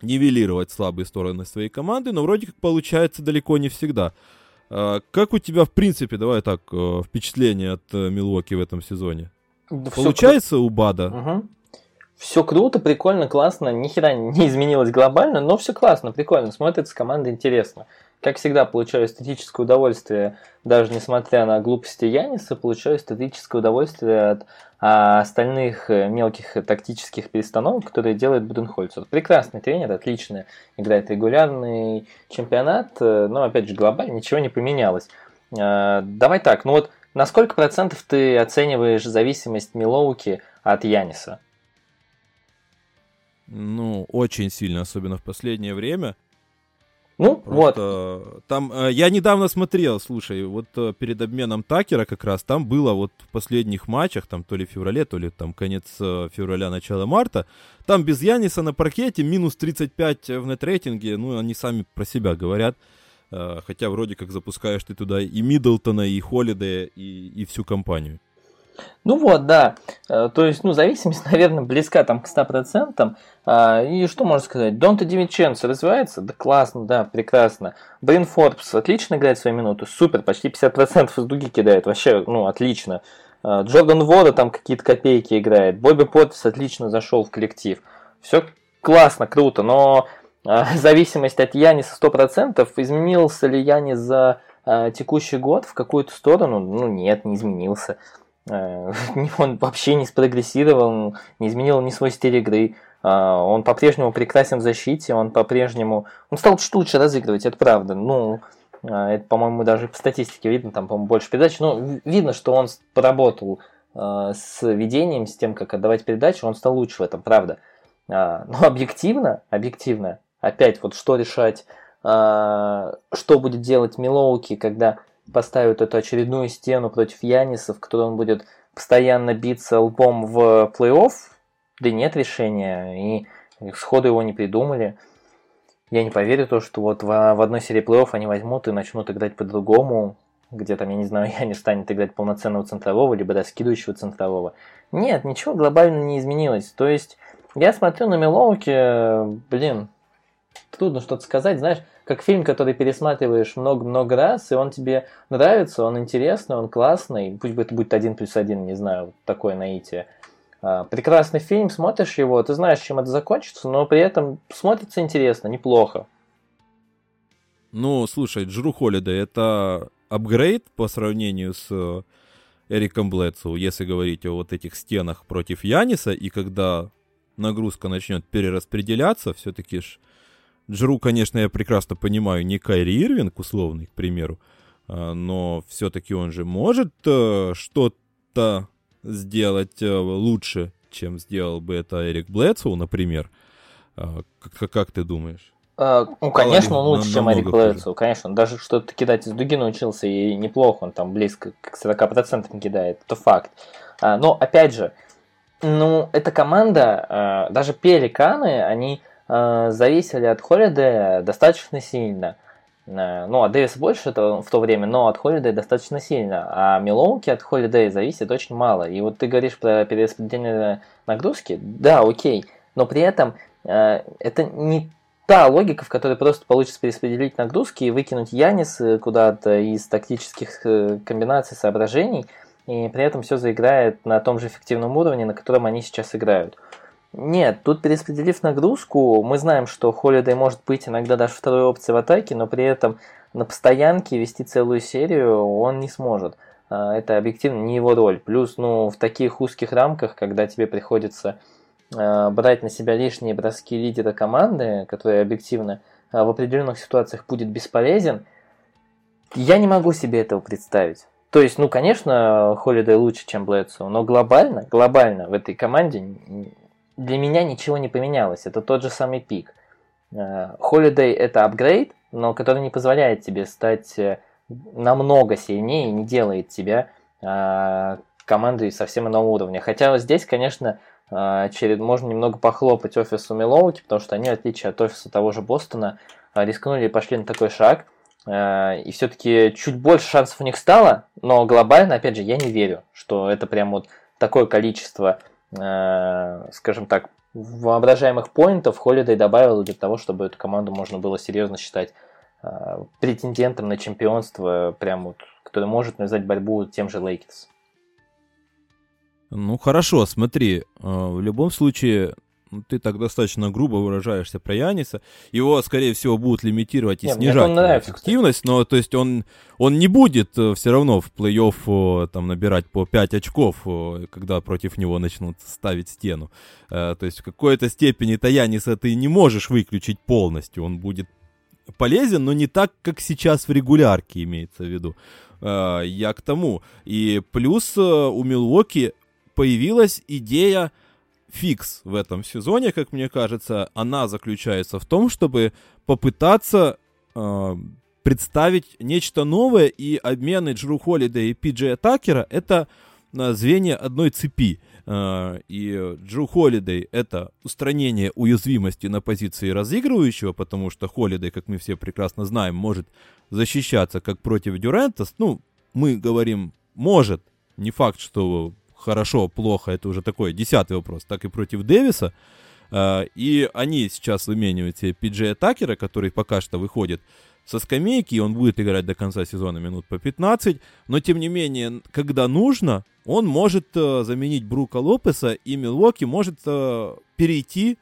Speaker 1: нивелировать слабые стороны своей команды, но вроде как получается далеко не всегда. Как у тебя, в принципе, давай так, впечатление от Милуоки в этом сезоне? Да получается у Бада?
Speaker 2: Угу. Все круто, прикольно, классно, ни хера не изменилось глобально, но все классно, прикольно, смотрится команда интересно как всегда, получаю эстетическое удовольствие, даже несмотря на глупости Яниса, получаю эстетическое удовольствие от а, остальных э, мелких тактических перестановок, которые делает Буденхольцер. Прекрасный тренер, отлично играет регулярный чемпионат, э, но, опять же, глобально ничего не поменялось. А, давай так, ну вот на сколько процентов ты оцениваешь зависимость Милоуки от Яниса?
Speaker 1: Ну, очень сильно, особенно в последнее время.
Speaker 2: Ну, Просто
Speaker 1: вот. Там, э, я недавно смотрел, слушай, вот э, перед обменом Такера как раз, там было вот в последних матчах, там то ли в феврале, то ли там конец э, февраля, начало марта, там без Яниса на паркете минус 35 в нетрейтинге, ну, они сами про себя говорят. Хотя вроде как запускаешь ты туда и Миддлтона, и Холидея, и, и всю компанию.
Speaker 2: Ну вот, да. Э, то есть, ну, зависимость, [LAUGHS] наверное, близка там к 100%. А, и что можно сказать? Донта Дивиченцо развивается? Да классно, да, прекрасно. Брин Форбс отлично играет свои минуты, супер, почти 50% из дуги кидает, вообще, ну, отлично. А, Джордан Вода там какие-то копейки играет. Бобби Поттис отлично зашел в коллектив. Все классно, круто, но а, [LAUGHS] зависимость от Яниса 100%. Изменился ли Янис за текущий год в какую-то сторону? Ну, нет, не изменился. Э, [LAUGHS] он вообще не спрогрессировал, не изменил ни свой стиль игры. А, он по-прежнему прекрасен в защите, он по-прежнему... Он стал чуть лучше разыгрывать, это правда. Ну, а, это, по-моему, даже по статистике видно, там, по-моему, больше передач. Но видно, что он поработал а, с ведением, с тем, как отдавать передачи, он стал лучше в этом, правда. [LAUGHS] Но объективно, объективно, опять вот что решать, что будет делать Милоуки, когда поставят эту очередную стену против Яниса, в которой он будет постоянно биться лбом в плей-офф, да нет решения, и сходу его не придумали. Я не поверю то, что вот в, в одной серии плей-офф они возьмут и начнут играть по-другому, где там, я не знаю, [LAUGHS] я не станет играть полноценного центрового, либо раскидывающего центрового. Нет, ничего глобально не изменилось. То есть, я смотрю на Милоуки, блин, трудно что-то сказать, знаешь, как фильм, который пересматриваешь много-много раз, и он тебе нравится, он интересный, он классный, пусть бы это будет один плюс один, не знаю, такое наитие. А, прекрасный фильм, смотришь его, ты знаешь, чем это закончится, но при этом смотрится интересно, неплохо.
Speaker 1: Ну, слушай, Джру Холлидей это апгрейд по сравнению с э, Эриком Блэдсоу, если говорить о вот этих стенах против Яниса, и когда нагрузка начнет перераспределяться, все-таки ж Джру, конечно, я прекрасно понимаю, не Кайри Ирвинг условный, к примеру, а, но все-таки он же может э, что-то сделать э, лучше, чем сделал бы это Эрик Блэдсоу, например. А, как, как ты думаешь?
Speaker 2: А, ну, конечно, он лучше, чем Эрик Блэдсоу, конечно. Он даже что-то кидать из дуги научился, и неплохо, он там близко к 40% кидает, это факт. А, но, опять же, ну, эта команда, а, даже Пеликаны, они а, зависели от Холидея достаточно сильно. Ну, от Дэвиса больше это в то время, но от Холидея достаточно сильно. А Милоуки от Холидея зависит очень мало. И вот ты говоришь про перераспределение нагрузки. Да, окей. Но при этом это не та логика, в которой просто получится перераспределить нагрузки и выкинуть Янис куда-то из тактических э, комбинаций, соображений – и при этом все заиграет на том же эффективном уровне, на котором они сейчас играют. Нет, тут перераспределив нагрузку, мы знаем, что Холидей может быть иногда даже второй опцией в атаке, но при этом на постоянке вести целую серию он не сможет. А, это объективно не его роль. Плюс, ну, в таких узких рамках, когда тебе приходится а, брать на себя лишние броски лидера команды, который объективно а, в определенных ситуациях будет бесполезен, я не могу себе этого представить. То есть, ну, конечно, Холидей лучше, чем Блэдсоу, но глобально, глобально в этой команде для меня ничего не поменялось. Это тот же самый пик. Холидей это апгрейд, но который не позволяет тебе стать э, намного сильнее и не делает тебя э, командой совсем иного уровня. Хотя здесь, конечно, э, через, можно немного похлопать офису Милоуки, потому что они, в отличие от офиса того же Бостона, рискнули и пошли на такой шаг – Э, и все-таки чуть больше шансов у них стало, но глобально, опять же, я не верю, что это прям вот такое количество, э, скажем так, воображаемых поинтов Холидей добавил для того, чтобы эту команду можно было серьезно считать э, претендентом на чемпионство, прям вот, который может навязать борьбу тем же Лейкерс.
Speaker 1: Ну хорошо, смотри, в любом случае ты так достаточно грубо выражаешься про Яниса. Его, скорее всего, будут лимитировать и Нет, снижать нравится, эффективность, но то есть он, он не будет э, все равно в плей-офф там набирать по 5 очков, когда против него начнут ставить стену. Э, то есть в какой-то степени то Яниса ты не можешь выключить полностью. Он будет полезен, но не так, как сейчас в регулярке имеется в виду. Э, я к тому. И плюс у Милуоки появилась идея фикс в этом сезоне, как мне кажется, она заключается в том, чтобы попытаться э, представить нечто новое, и обмены Джру Холлида и Пиджея Такера — это э, звенья одной цепи. Э, и Джру Холлидей — это устранение уязвимости на позиции разыгрывающего, потому что Холлидей, как мы все прекрасно знаем, может защищаться как против Дюрента. Ну, мы говорим «может», не факт, что хорошо, плохо, это уже такой десятый вопрос, так и против Дэвиса. А, и они сейчас выменивают себе Пиджея Такера, который пока что выходит со скамейки, и он будет играть до конца сезона минут по 15, но тем не менее, когда нужно, он может э, заменить Брука Лопеса, и Милуоки может э, перейти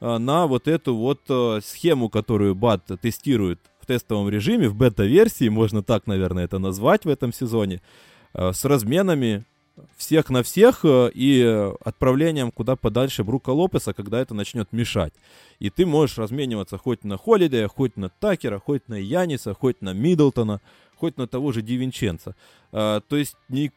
Speaker 1: э, на вот эту вот схему, которую Бат тестирует в тестовом режиме, в бета-версии, можно так, наверное, это назвать в этом сезоне, с разменами всех на всех э, и отправлением куда подальше Брука Лопеса, когда это начнет мешать. И ты можешь размениваться хоть на Холидея, хоть на Такера, хоть на Яниса, хоть на Миддлтона, хоть на того же Дивинченца. А, то есть не,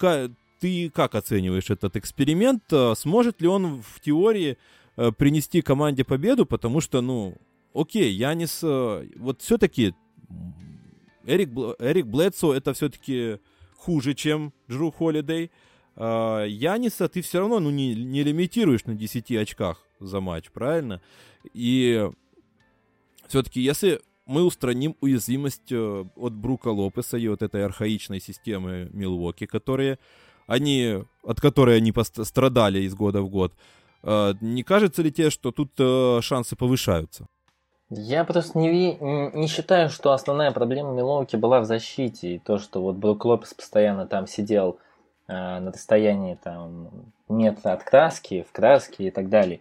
Speaker 1: ты как оцениваешь этот эксперимент? А, сможет ли он в теории э, принести команде победу? Потому что, ну, окей, Янис, э, вот все-таки Эрик, Эрик Блэдсо это все-таки хуже, чем Джру Холидей. А, Яниса ты все равно ну, не, не лимитируешь на 10 очках за матч, правильно? И все-таки если мы устраним уязвимость э, от Брука Лопеса и вот этой архаичной системы Милвоки, которые они, от которой они страдали из года в год, э, не кажется ли тебе, что тут э, шансы повышаются?
Speaker 2: Я просто не, не считаю, что основная проблема Милоуки была в защите. И то, что вот Брук Лопес постоянно там сидел э, на расстоянии там метра от краски, в краске и так далее.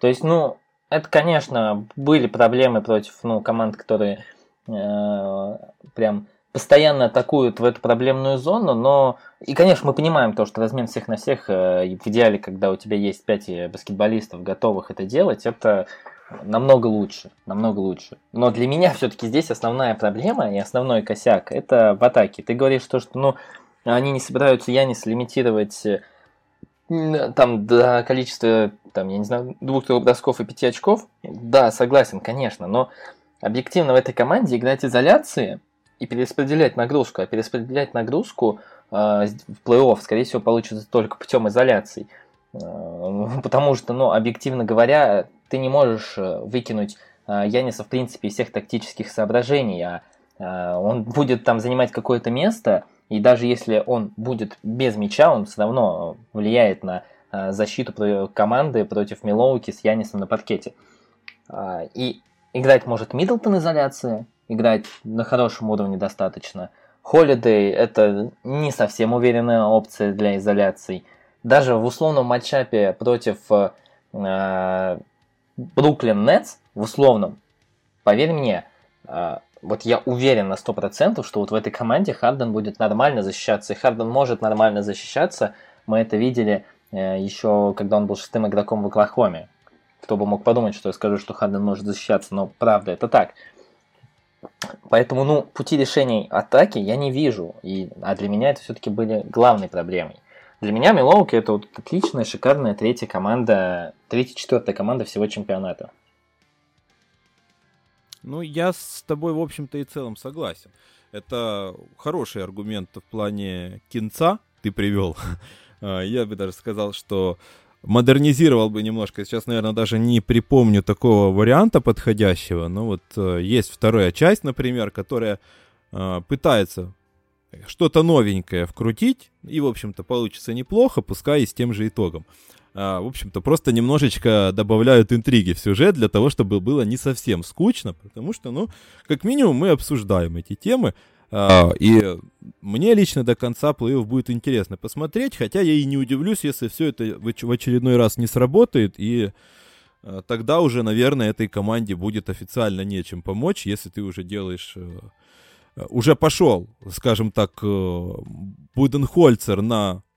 Speaker 2: То есть, ну, это, конечно, были проблемы против ну, команд, которые э, прям постоянно атакуют в эту проблемную зону, но и, конечно, мы понимаем то, что размен всех на всех э, в идеале, когда у тебя есть 5 баскетболистов, готовых это делать, это намного лучше, намного лучше. Но для меня все-таки здесь основная проблема и основной косяк это в атаке. Ты говоришь то, что ну, они не собираются Янис лимитировать э, там до количества, там, я не знаю, двух-трех бросков и пяти очков. Да, согласен, конечно, но объективно в этой команде играть изоляции и перераспределять нагрузку, а перераспределять нагрузку э, в плей-офф, скорее всего, получится только путем изоляции. Э, потому что, ну, объективно говоря, ты не можешь э, выкинуть э, Яниса, в принципе, из всех тактических соображений, а э, он будет там занимать какое-то место, и даже если он будет без мяча, он все равно влияет на э, защиту команды против Милоуки с Янисом на паркете. Э, и играть может Миддлтон изоляции, играть на хорошем уровне достаточно. Холидей это не совсем уверенная опция для изоляций. Даже в условном матчапе против э, Бруклин Нетс в условном, поверь мне, э, вот я уверен на 100%, что вот в этой команде Харден будет нормально защищаться. И Харден может нормально защищаться. Мы это видели э, еще, когда он был шестым игроком в Оклахоме. Кто бы мог подумать, что я скажу, что Харден может защищаться, но правда это так. Поэтому, ну, пути решений атаки я не вижу. И, а для меня это все-таки были главной проблемой. Для меня Милоуки это вот отличная, шикарная третья команда, третья, четвертая команда всего чемпионата.
Speaker 1: Ну, я с тобой, в общем-то, и целом согласен. Это хороший аргумент в плане кинца ты привел. [LAUGHS] А, я бы даже сказал, что модернизировал бы немножко. Сейчас, наверное, даже не припомню такого варианта подходящего. Но вот э, есть вторая часть, например, которая э, пытается что-то новенькое вкрутить, и, в общем-то, получится неплохо, пускай и с тем же итогом. А, в общем-то, просто немножечко добавляют интриги в сюжет для того, чтобы было не совсем скучно, потому что, ну, как минимум мы обсуждаем эти темы, а, и мне лично до конца плей будет интересно посмотреть, хотя я и не удивлюсь, если все это в очередной раз не сработает, и а, тогда уже, наверное, этой команде будет официально нечем помочь, если ты уже делаешь... Э, уже пошел, скажем так, э, Буденхольцер на Э,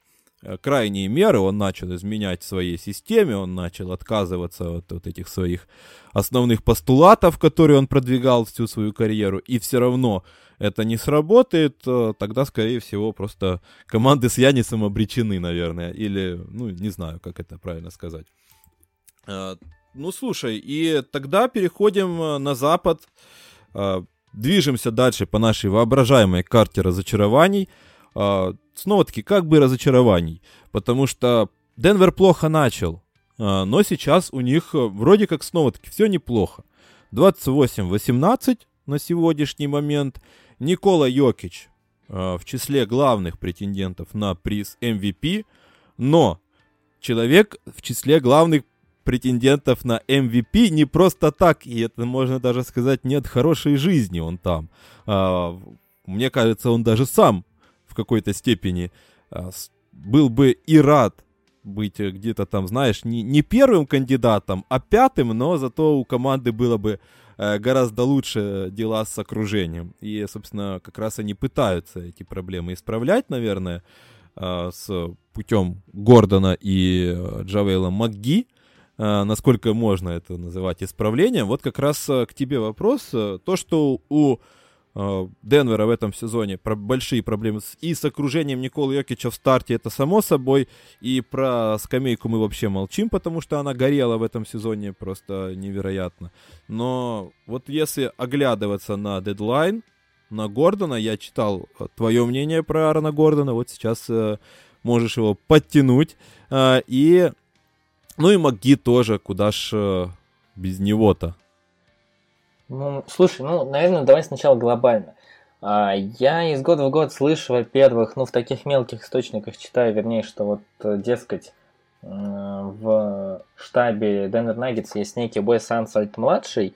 Speaker 1: крайние меры, он начал изменять своей системе, он начал отказываться от вот этих своих основных постулатов, которые он продвигал всю свою карьеру, и все равно это не сработает, э, тогда, скорее всего, просто команды с Янисом обречены, наверное, или, ну, не знаю, как это правильно сказать. Э, ну, слушай, и тогда переходим на запад, движемся дальше по нашей воображаемой карте разочарований – снова-таки, как бы разочарований, потому что Денвер плохо начал, а, но сейчас у них э, вроде как снова-таки все неплохо. 28-18 на сегодняшний момент. Никола Йокич а, в числе главных претендентов на приз MVP, но человек в числе главных претендентов на MVP не просто так, и это можно даже сказать, нет хорошей жизни он там. Мне кажется, он даже сам какой-то степени а, был бы и рад быть где-то там, знаешь, не, не первым кандидатом, а пятым, но зато у команды было бы э, гораздо лучше дела с окружением. И, собственно, как раз они пытаются эти проблемы исправлять, наверное, э, с путем Гордона и э, Джавейла МакГи. Насколько можно это называть исправлением? Вот как раз к тебе вопрос. То, что у Э, Денвера в этом сезоне про большие проблемы и с окружением Николы Йокича в старте, это само собой, и про скамейку мы вообще молчим, потому что она горела в этом сезоне просто невероятно. Но вот если оглядываться на дедлайн, на Гордона, я читал э, твое мнение про Аарона Гордона, вот сейчас э, можешь его подтянуть. Э, и, ну и МакГи тоже, куда ж э, без него-то.
Speaker 2: Ну, слушай, ну, наверное, давай сначала глобально. А, я из года в год слышу, во-первых, ну, в таких мелких источниках читаю, вернее, что вот, э, дескать, в штабе Денвер Наггетс есть некий Уэс Ансальт младший,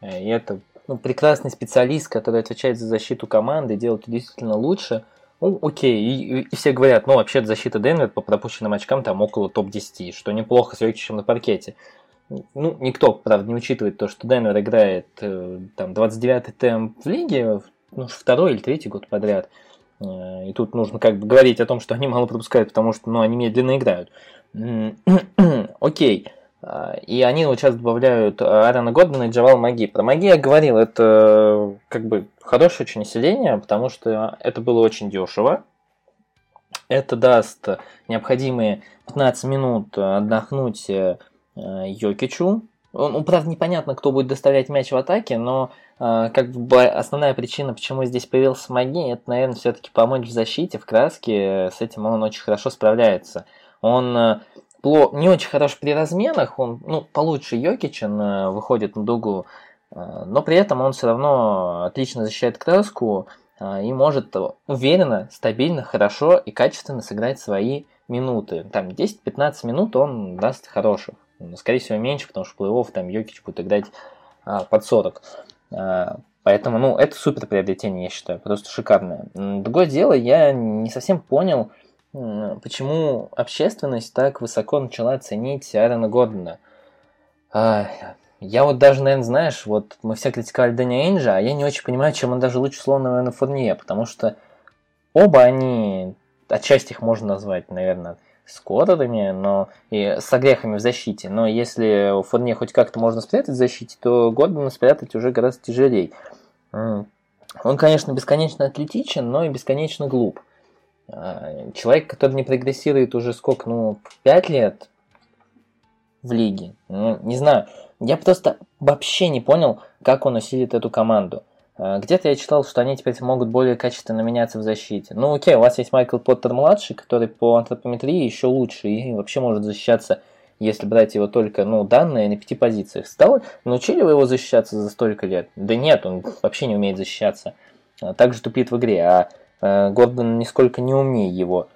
Speaker 2: И это ну, прекрасный специалист, который отвечает за защиту команды, делает действительно лучше. Ну, окей, и, и все говорят, ну, вообще защита Денвер по пропущенным очкам там около топ-10, что неплохо с Йокичем на паркете. Ну, никто, правда, не учитывает то, что Денвер играет э, там 29-й темп в лиге, ну, второй или третий год подряд. Э, и тут нужно как бы говорить о том, что они мало пропускают, потому что, ну, они медленно играют. [CLEARS THROAT] Окей. А, и они вот сейчас добавляют Аарона Гордона и Джавал Маги. Про Маги я говорил, это как бы хорошее очень сидение, потому что это было очень дешево. Это даст необходимые 15 минут отдохнуть э, Йокичу. Ну, правда, непонятно, кто будет доставлять мяч в атаке, но э, как бы основная причина, почему здесь появился Маги, это, наверное, все-таки помочь в защите, в краске. С этим он очень хорошо справляется. Он э, не очень хорош при разменах, он ну, получше Йокича э, выходит на дугу, э, но при этом он все равно отлично защищает краску э, и может уверенно, стабильно, хорошо и качественно сыграть свои минуты. Там 10-15 минут он даст хороших. Скорее всего, меньше, потому что плей-офф там Йокич будет играть а, под 40. А, поэтому, ну, это супер приобретение, я считаю, просто шикарное. Другое дело, я не совсем понял, почему общественность так высоко начала ценить Аарона Гордона. А, я вот даже, наверное, знаешь, вот мы все критиковали Дэнни Эйнджа, а я не очень понимаю, чем он даже лучше условного на Фурнье, потому что оба они, отчасти их можно назвать, наверное, скорерами, но и с огрехами в защите. Но если у Фурнье хоть как-то можно спрятать в защите, то Гордона спрятать уже гораздо тяжелее. Он, конечно, бесконечно атлетичен, но и бесконечно глуп. А, человек, который не прогрессирует уже сколько, ну, 5 лет в лиге. Ну, не знаю. Я просто вообще не понял, как он усилит эту команду. А, где-то я читал, что они теперь могут более качественно меняться в защите. Ну окей, у вас есть Майкл Поттер-младший, который по антропометрии еще лучше и вообще может защищаться, если брать его только, ну, данные на пяти позициях. Стал, научили вы его защищаться за столько лет? Да нет, он вообще не умеет защищаться. А, также тупит в игре. А Э, Гордон нисколько не умнее его.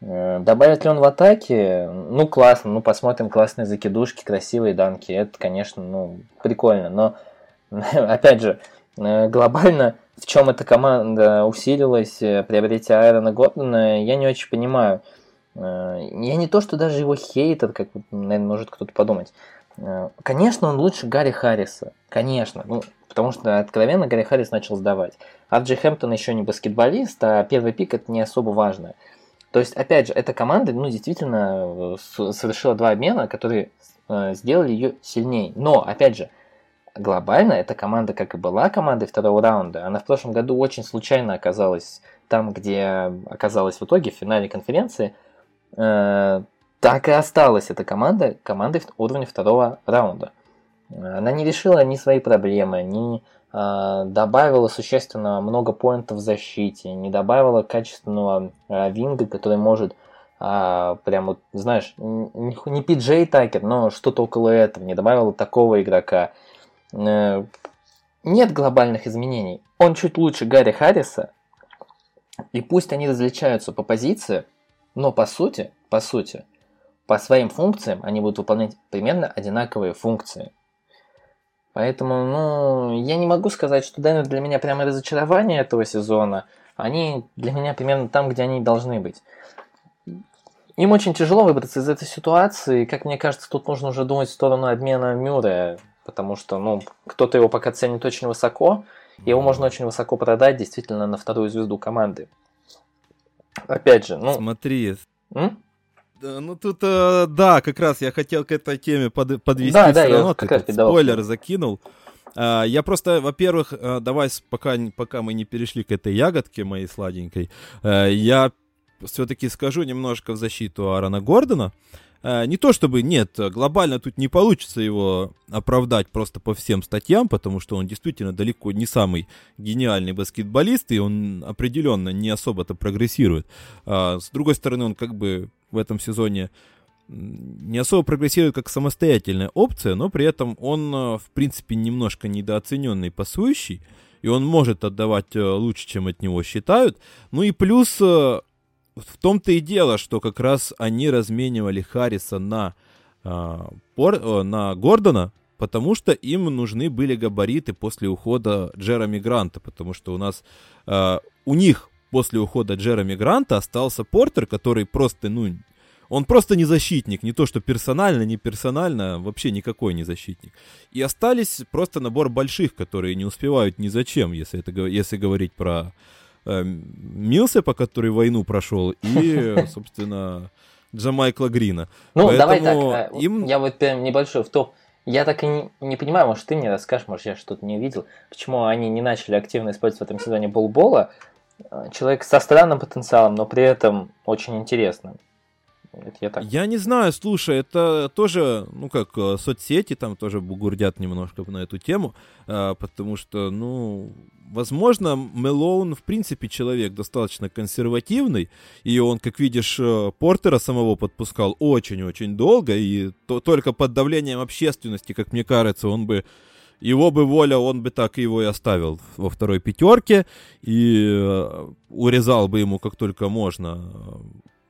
Speaker 2: Э, добавят ли он в атаке? Ну, классно, ну, посмотрим классные закидушки, красивые данки. Это, конечно, ну, прикольно. Но, [LAUGHS] опять же, глобально, в чем эта команда усилилась, приобретя Айрона Гордона, я не очень понимаю. Я не то, что даже его хейтер, как, наверное, может кто-то подумать. Конечно, он лучше Гарри Харриса. Конечно. Ну, потому что откровенно Гарри Харрис начал сдавать. Арджи Хэмптон еще не баскетболист, а первый пик это не особо важно. То есть, опять же, эта команда, ну, действительно э, совершила два обмена, которые э, сделали ее сильнее. Но, опять же, глобально эта команда, как и была командой второго раунда, она в прошлом году очень случайно оказалась там, где оказалась в итоге в финале конференции, э, так и осталась эта команда командой уровня второго раунда. Она не решила ни свои проблемы, ни э, добавила существенно много поинтов в защите, не добавила качественного э, винга, который может э, прям вот, знаешь, не, не PJ Такер, но что-то около этого, не добавила такого игрока. Э, нет глобальных изменений. Он чуть лучше Гарри Харриса, и пусть они различаются по позиции, но по сути, по сути, по своим функциям они будут выполнять примерно одинаковые функции. Поэтому, ну, я не могу сказать, что Денвер для меня прямо разочарование этого сезона. Они для меня примерно там, где они должны быть. Им очень тяжело выбраться из этой ситуации. Как мне кажется, тут нужно уже думать в сторону обмена Мюррея. Потому что, ну, кто-то его пока ценит очень высоко. Его можно очень высоко продать действительно на вторую звезду команды. Опять же, ну...
Speaker 1: Смотри. М? Ну тут, э, да, как раз я хотел к этой теме под, подвести.
Speaker 2: Да, да, я как раз
Speaker 1: спойлер закинул. А, я просто, во-первых, э, давай, пока, пока мы не перешли к этой ягодке моей сладенькой, э, я все-таки скажу немножко в защиту Аарона Гордона. Не то чтобы, нет, глобально тут не получится его оправдать просто по всем статьям, потому что он действительно далеко не самый гениальный баскетболист, и он определенно не особо-то прогрессирует. А, с другой стороны, он как бы в этом сезоне не особо прогрессирует как самостоятельная опция, но при этом он, э, в принципе, немножко недооцененный пасующий, и он может отдавать э, лучше, чем от него считают. Ну и плюс э, в том-то и дело, что как раз они разменивали Харриса на, на Гордона, потому что им нужны были габариты после ухода Джереми Гранта, потому что у нас э, у них после ухода Джереми Гранта остался Портер, который просто, ну, он просто не защитник, не то что персонально, не персонально, вообще никакой не защитник. И остались просто набор больших, которые не успевают ни зачем, если, это, если говорить про э, Милсепа, который войну прошел, и, [LAUGHS] собственно, Джамайкла Грина.
Speaker 2: Ну, Поэтому давай так, э, им... я вот прям небольшой в топ. Я так и не, не понимаю, может, ты мне расскажешь, может, я что-то не увидел, почему они не начали активно использовать в этом сезоне болбола. Э, человек со странным потенциалом, но при этом очень интересным.
Speaker 1: Это я, так. я не знаю, слушай, это тоже, ну как, э, соцсети там тоже бугурдят немножко на эту тему, потому что, ну, возможно, Мелоун, в принципе, человек достаточно консервативный, и он, как видишь, э, Портера самого подпускал очень-очень долго, и то, только под давлением общественности, как мне кажется, он бы его бы воля, он бы так его и оставил во второй пятерке и урезал бы ему как только можно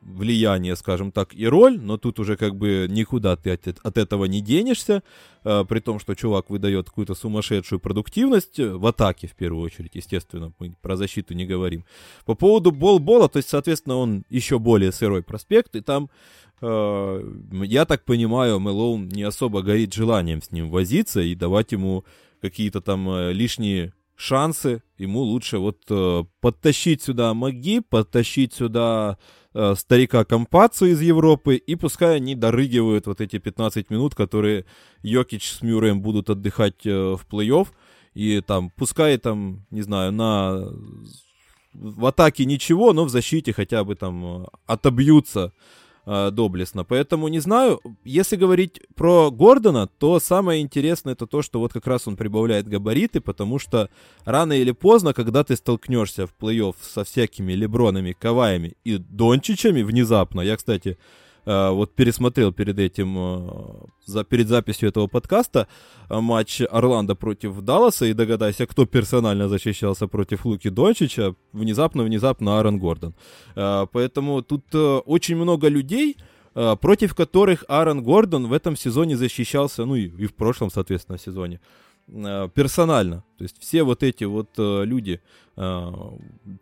Speaker 1: влияние, скажем так, и роль, но тут уже как бы никуда ты от, от этого не денешься, э, при том, что чувак выдает какую-то сумасшедшую продуктивность э, в атаке, в первую очередь, естественно, мы про защиту не говорим. По поводу бол-бола, то есть, соответственно, он еще более сырой проспект, и там, э, я так понимаю, Мэлоун не особо горит желанием с ним возиться и давать ему какие-то там э, лишние шансы, ему лучше вот э, подтащить сюда Маги, подтащить сюда э, старика Компацию из Европы, и пускай они дорыгивают вот эти 15 минут, которые Йокич с Мюрреем будут отдыхать э, в плей-офф, и там, пускай там, не знаю, на в атаке ничего, но в защите хотя бы там э, отобьются э, доблестно. Поэтому не знаю, если говорить про Гордона, то самое интересное это то, что вот как раз он прибавляет габариты, потому что рано или поздно, когда ты столкнешься в плей-офф со всякими Лебронами, Каваями и Дончичами внезапно, я, кстати, вот пересмотрел перед этим, э, за, перед записью этого подкаста э, матч Орландо против Далласа, и догадайся, кто персонально защищался против Луки Дончича, внезапно-внезапно Аарон Гордон. Поэтому тут очень много людей, против которых Аарон Гордон в этом сезоне защищался, ну и, в прошлом, соответственно, сезоне, персонально. То есть все вот эти вот люди,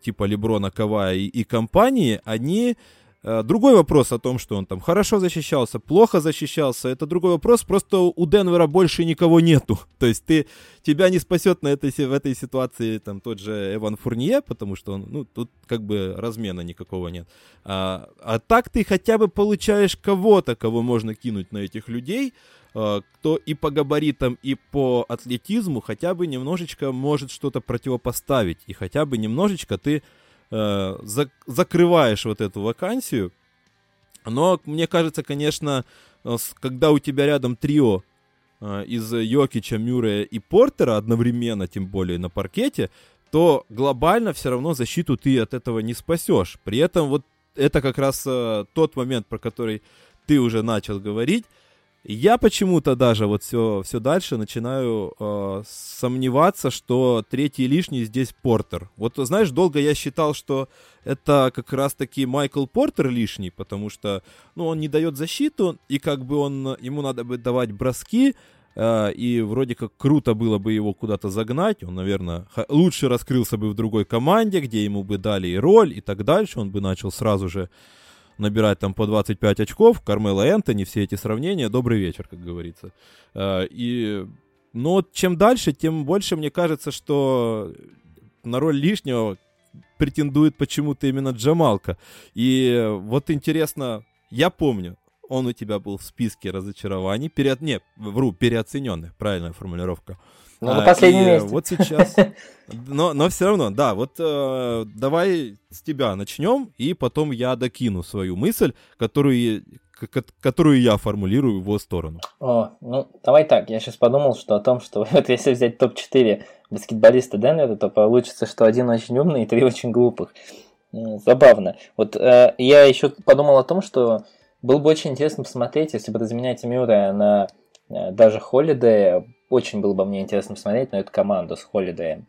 Speaker 1: типа Леброна, Кавая и, и компании, они Э, другой вопрос о том, что он там хорошо защищался, плохо защищался, это другой вопрос. Просто у Денвера больше никого нету. [LAUGHS] То есть ты, тебя не спасет на этой, в этой ситуации там тот же Эван Фурнье, потому что он, ну, тут как бы размена никакого нет. А, а так ты хотя бы получаешь кого-то, кого можно кинуть на этих людей, э, кто и по габаритам, и по атлетизму хотя бы немножечко может что-то противопоставить. И хотя бы немножечко ты э, за, закрываешь вот эту вакансию. Но мне кажется, конечно, э, когда у тебя рядом трио э, из Йокича, Мюррея и Портера одновременно, тем более на паркете, то глобально все равно защиту ты от этого не спасешь. При этом вот это как раз тот момент, про который ты уже начал говорить. Я почему-то даже вот все, все дальше начинаю э, сомневаться, что третий лишний здесь Портер. Вот, знаешь, долго я считал, что это как раз-таки Майкл Портер лишний, потому что, ну, он не дает защиту, и как бы он, ему надо бы давать броски, э, и вроде как круто было бы его куда-то загнать, он, наверное, лучше раскрылся бы в другой команде, где ему бы дали и роль, и так дальше, он бы начал сразу же набирать там по 25 очков, Кармела Энтони, все эти сравнения, добрый вечер, как говорится. А, и, но чем дальше, тем больше мне кажется, что на роль лишнего претендует почему-то именно Джамалка. И вот интересно, я помню, он у тебя был в списке разочарований, перед, не, вру, переоцененных, правильная формулировка.
Speaker 2: Ну, на а, последнем месте.
Speaker 1: Вот сейчас. [LAUGHS] Но, но все равно, да, вот э, давай с тебя начнем, и потом я докину свою мысль, которую, которую я формулирую в его сторону.
Speaker 2: О, ну, давай так, я сейчас подумал, что о том, что [LAUGHS] вот если взять топ-4 баскетболиста Денвера, то получится, что один очень умный и три очень глупых. Забавно. Вот э, я еще подумал о том, что было бы очень интересно посмотреть, если бы разменять Мюра на э, даже Холидея, очень было бы мне интересно посмотреть на эту команду с Холидеем.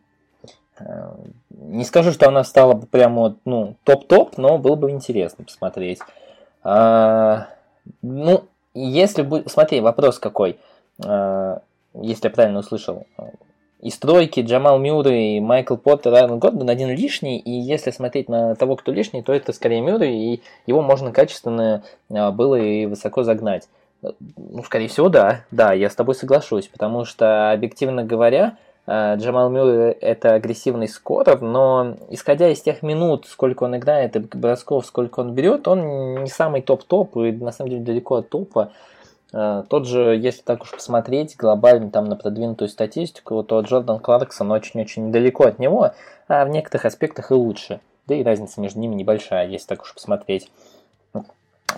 Speaker 2: Э, не скажу, что она стала бы прямо ну, топ-топ, но было бы интересно посмотреть. А, ну, если будет... Смотри, вопрос какой. А, если я правильно услышал, и стройки Джамал Мюррей, Майкл Поттер, Аарон Гордон один лишний, и если смотреть на того, кто лишний, то это скорее Мюррей, и его можно качественно было и высоко загнать. Ну, скорее всего, да, да, я с тобой соглашусь, потому что, объективно говоря, а, Джамал Мюррей это агрессивный скоров, но исходя из тех минут, сколько он играет и бросков, сколько он берет, он не самый топ-топ и на самом деле далеко от топа. Э, тот же, если так уж посмотреть глобально там на продвинутую статистику, то Джордан Кларксон очень-очень далеко от него, а в некоторых аспектах и лучше. Да и разница между ними небольшая, если так уж посмотреть.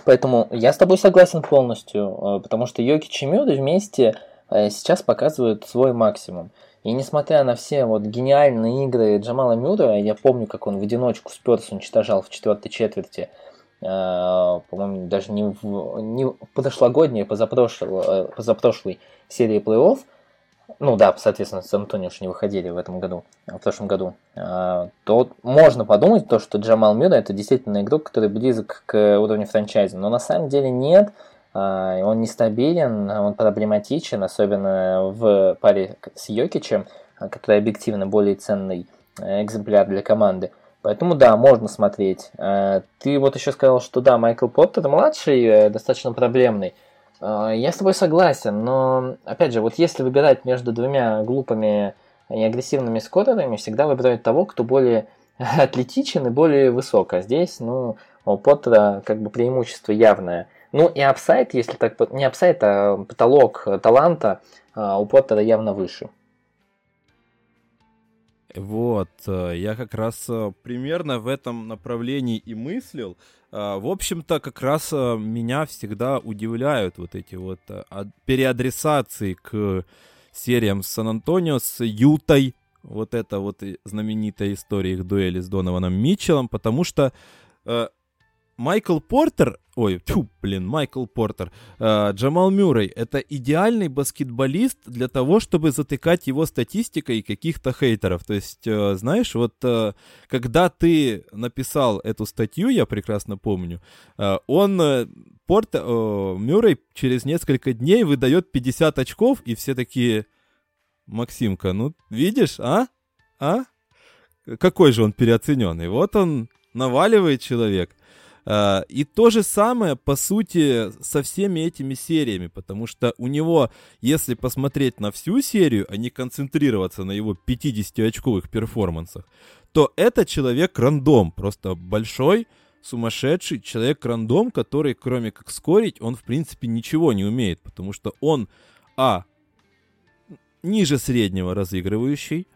Speaker 2: Поэтому я с тобой согласен полностью, э, потому что Йокич и Мюррей вместе э, сейчас показывают свой максимум. И несмотря на все вот гениальные игры Джамала Мюррея, я помню, как он в одиночку Спёрс уничтожал в четвертой четверти – Э, по-моему, даже не в не позашлогодней, а позапрошлой, позапрошлой серии плей-офф, ну да, соответственно, с Антонио не выходили в этом году, в прошлом году, э, то можно подумать, то, что Джамал Мюра это действительно игрок, который близок к уровню франчайза, но на самом деле нет, он нестабилен, он проблематичен, особенно в паре с Йокичем, который объективно более ценный экземпляр для команды. Поэтому да, можно смотреть. Э, ты вот еще сказал, что да, Майкл Поттер младший, э, достаточно проблемный. Э, я с тобой согласен, но опять же, вот если выбирать между двумя глупыми и агрессивными скорерами, всегда выбирают того, кто более [LAUGHS] атлетичен и более высок. А здесь, ну, у Поттера как бы преимущество явное. Ну и апсайт, если так, не апсайт, а потолок таланта у Поттера явно выше.
Speaker 1: Вот, э, я как раз э, примерно в этом направлении и мыслил. Э, в общем-то, как раз меня всегда удивляют вот эти вот переадресации к сериям Сан-Антонио с Ютой. Вот это вот знаменитая история их дуэли с Донованом Митчеллом, потому что Майкл Портер, ой, тьфу, блин, Майкл Портер, э, Джамал Мюррей, это идеальный баскетболист для того, чтобы затыкать его статистикой каких-то хейтеров. То есть, э, знаешь, вот э, когда ты написал эту статью, я прекрасно помню, он, э, Портер, э, Мюррей через несколько дней выдает 50 очков, и все такие, Максимка, ну, видишь, а? А? Какой же он переоцененный. Вот он наваливает человек. А, и то же самое, по сути, со всеми этими сериями, потому что у него, если посмотреть на всю серию, а не концентрироваться на его 50-очковых перформансах, то это человек-рандом, просто большой, сумасшедший человек-рандом, который, кроме как скорить, он, в принципе, ничего не умеет, потому что он, а, ниже среднего разыгрывающий,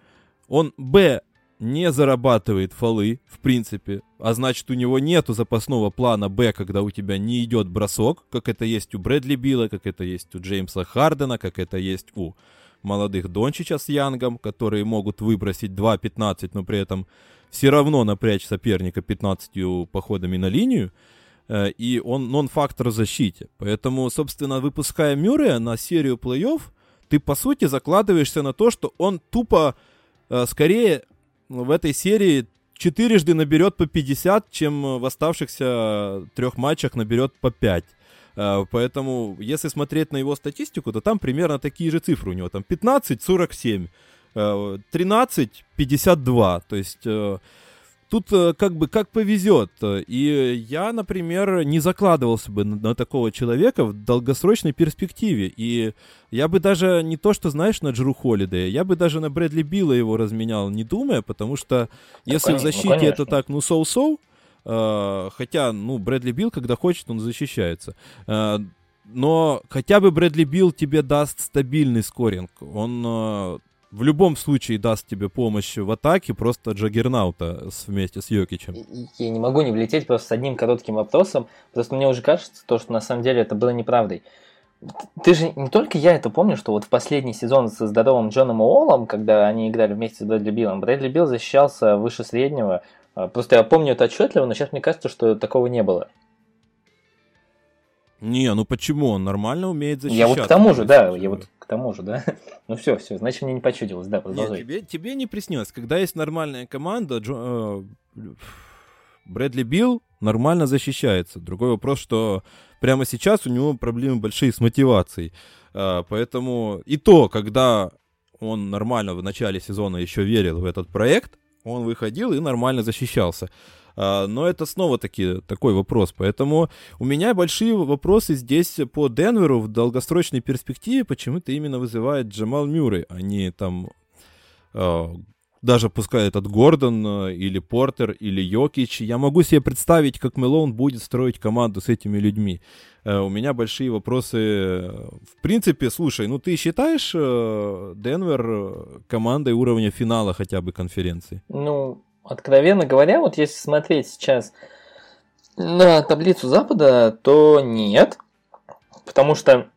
Speaker 1: он, б, не зарабатывает фолы, в принципе, а значит у него нету запасного плана Б, когда у тебя не идет бросок, как это есть у Брэдли Билла, как это есть у Джеймса Хардена, как это есть у молодых Дончича с Янгом, которые могут выбросить 2-15, но при этом все равно напрячь соперника 15 походами на линию, э, и он нон-фактор в защите. Поэтому, собственно, выпуская Мюррея на серию плей-офф, ты, по сути, закладываешься на то, что он тупо э, скорее в этой серии четырежды наберет по 50, чем в оставшихся трех матчах наберет по 5. Э, поэтому, если смотреть на его статистику, то там примерно такие же цифры у него. Там 15, 47, 13, 52. То есть э, тут э, как бы как повезет. И я, например, не закладывался бы на, на такого человека в долгосрочной перспективе. И я бы даже не то, что, знаешь, на Джеру Холидея, я бы даже на Брэдли Билла его разменял, не думая, потому что ну, если конечно, в защите ну, это так, ну, соу-соу, э, хотя, ну, Брэдли Билл, когда хочет, он защищается. Э, но хотя бы Брэдли Билл тебе даст стабильный скоринг. Он э, в любом случае даст тебе помощь в атаке, просто Джаггернаута вместе с Йокичем.
Speaker 2: Я не могу не влететь просто с одним коротким вопросом, просто мне уже кажется, то, что на самом деле это было неправдой. Ты же не только я это помню, что вот в последний сезон со здоровым Джоном Уоллом, когда они играли вместе с Брэдли Биллом, Брэдли Билл защищался выше среднего. А, просто я помню это отчетливо, но сейчас мне кажется, что такого не было.
Speaker 1: Не, ну почему? Он нормально умеет защищаться.
Speaker 2: Я вот к тому же, да, я вот к тому же, да. Ну все, все, значит мне не почудилось, да, продолжай.
Speaker 1: Нет, тебе, тебе не приснилось, когда есть нормальная команда, Джо, э, Брэдли Билл нормально защищается. Другой вопрос, что прямо сейчас у него проблемы большие с мотивацией. А, поэтому и то, когда он нормально в начале сезона еще верил в этот проект, он выходил и нормально защищался. А, но это снова-таки такой вопрос. Поэтому у меня большие вопросы здесь по Денверу в долгосрочной перспективе почему-то именно вызывает Джамал Мюррей, а не там а, даже пускай этот Гордон э, или Портер или Йокич, я могу себе представить, как Мелоун будет строить команду с этими людьми. Э, у меня большие вопросы. В принципе, слушай, ну ты считаешь э, Денвер командой уровня финала хотя бы конференции?
Speaker 2: Ну, откровенно говоря, вот если смотреть сейчас на таблицу Запада, то нет. Потому что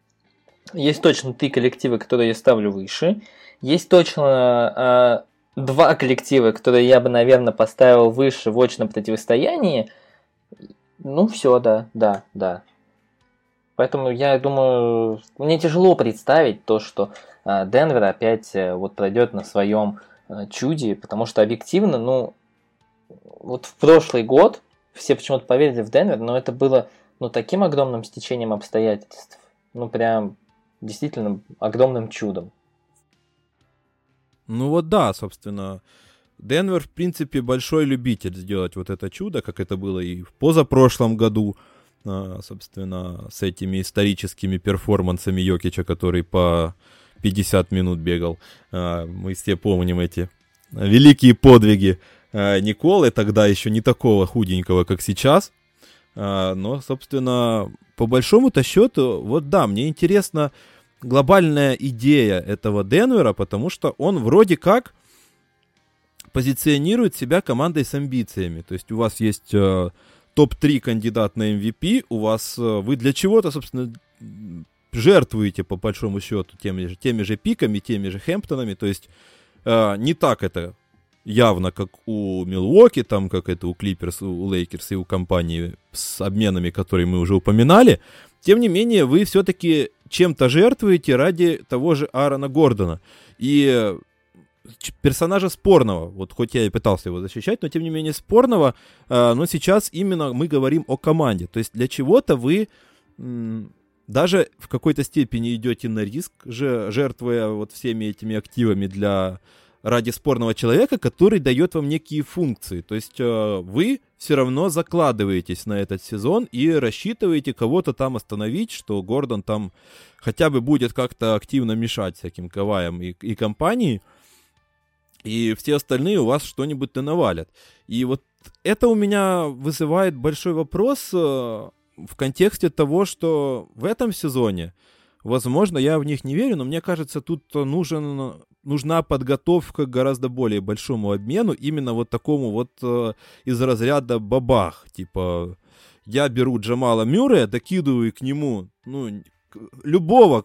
Speaker 2: есть точно три коллективы, которые я ставлю выше. Есть точно два коллектива, которые я бы, наверное, поставил выше в очном противостоянии, ну все, да, да, да. Поэтому я думаю, мне тяжело представить то, что э, Денвер опять э, вот пройдет на своем э, чуде, потому что объективно, ну, вот в прошлый год все почему-то поверили в Денвер, но это было ну таким огромным стечением обстоятельств, ну прям действительно огромным чудом.
Speaker 1: Ну вот да, собственно, Денвер, в принципе, большой любитель сделать вот это чудо, как это было и в позапрошлом году, а, собственно, с этими историческими перформансами Йокича, который по 50 минут бегал. А, мы все помним эти великие подвиги а, Николы, тогда еще не такого худенького, как сейчас. Но, собственно, по большому-то счету, вот да, мне интересно, глобальная идея этого Денвера, потому что он вроде как позиционирует себя командой с амбициями. То есть у вас есть э, топ-3 кандидат на MVP, у вас э, вы для чего-то, собственно, жертвуете по большому счету теми же, теми же пиками, теми же Хэмптонами. То есть э, не так это явно, как у Милуоки, там, как это у Клиперс, у Лейкерс и у компании с обменами, которые мы уже упоминали. Тем не менее, вы все-таки чем-то жертвуете ради того же Аарона Гордона. И персонажа спорного, вот хоть я и пытался его защищать, но тем не менее спорного, э, но сейчас именно мы говорим о команде. То есть для чего-то вы даже в какой-то степени идете на риск, жертвуя вот всеми этими активами для ради спорного человека, который дает вам некие функции. То есть э, вы все равно закладываетесь на этот сезон и рассчитываете кого-то там остановить, что Гордон там хотя бы будет как-то активно мешать всяким каваям и, и компании, и все остальные у вас что-нибудь-то навалят. И вот это у меня вызывает большой вопрос э, в контексте того, что в этом сезоне, возможно, я в них не верю, но мне кажется, тут нужен нужна подготовка к гораздо более большому обмену, именно вот такому вот э, из разряда бабах, типа я беру Джамала Мюррея, докидываю к нему, ну, любого,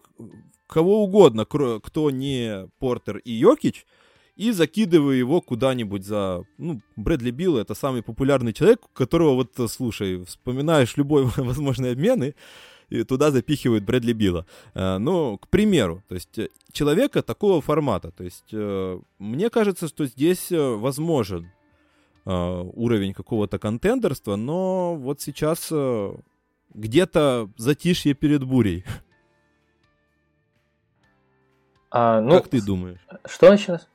Speaker 1: кого угодно, кто не Портер и Йокич, и закидываю его куда-нибудь за... Ну, Брэдли Билл — это самый популярный человек, которого вот, слушай, вспоминаешь любой [LAUGHS] возможный обмен, и и туда запихивают Брэдли Билла. Э, ну, к примеру, то есть э, человека такого формата. То есть э, мне кажется, что здесь возможен уровень какого-то контендерства, но вот сейчас где-то затишье перед бурей.
Speaker 2: А, ну,
Speaker 1: как ты думаешь?
Speaker 2: Что сейчас?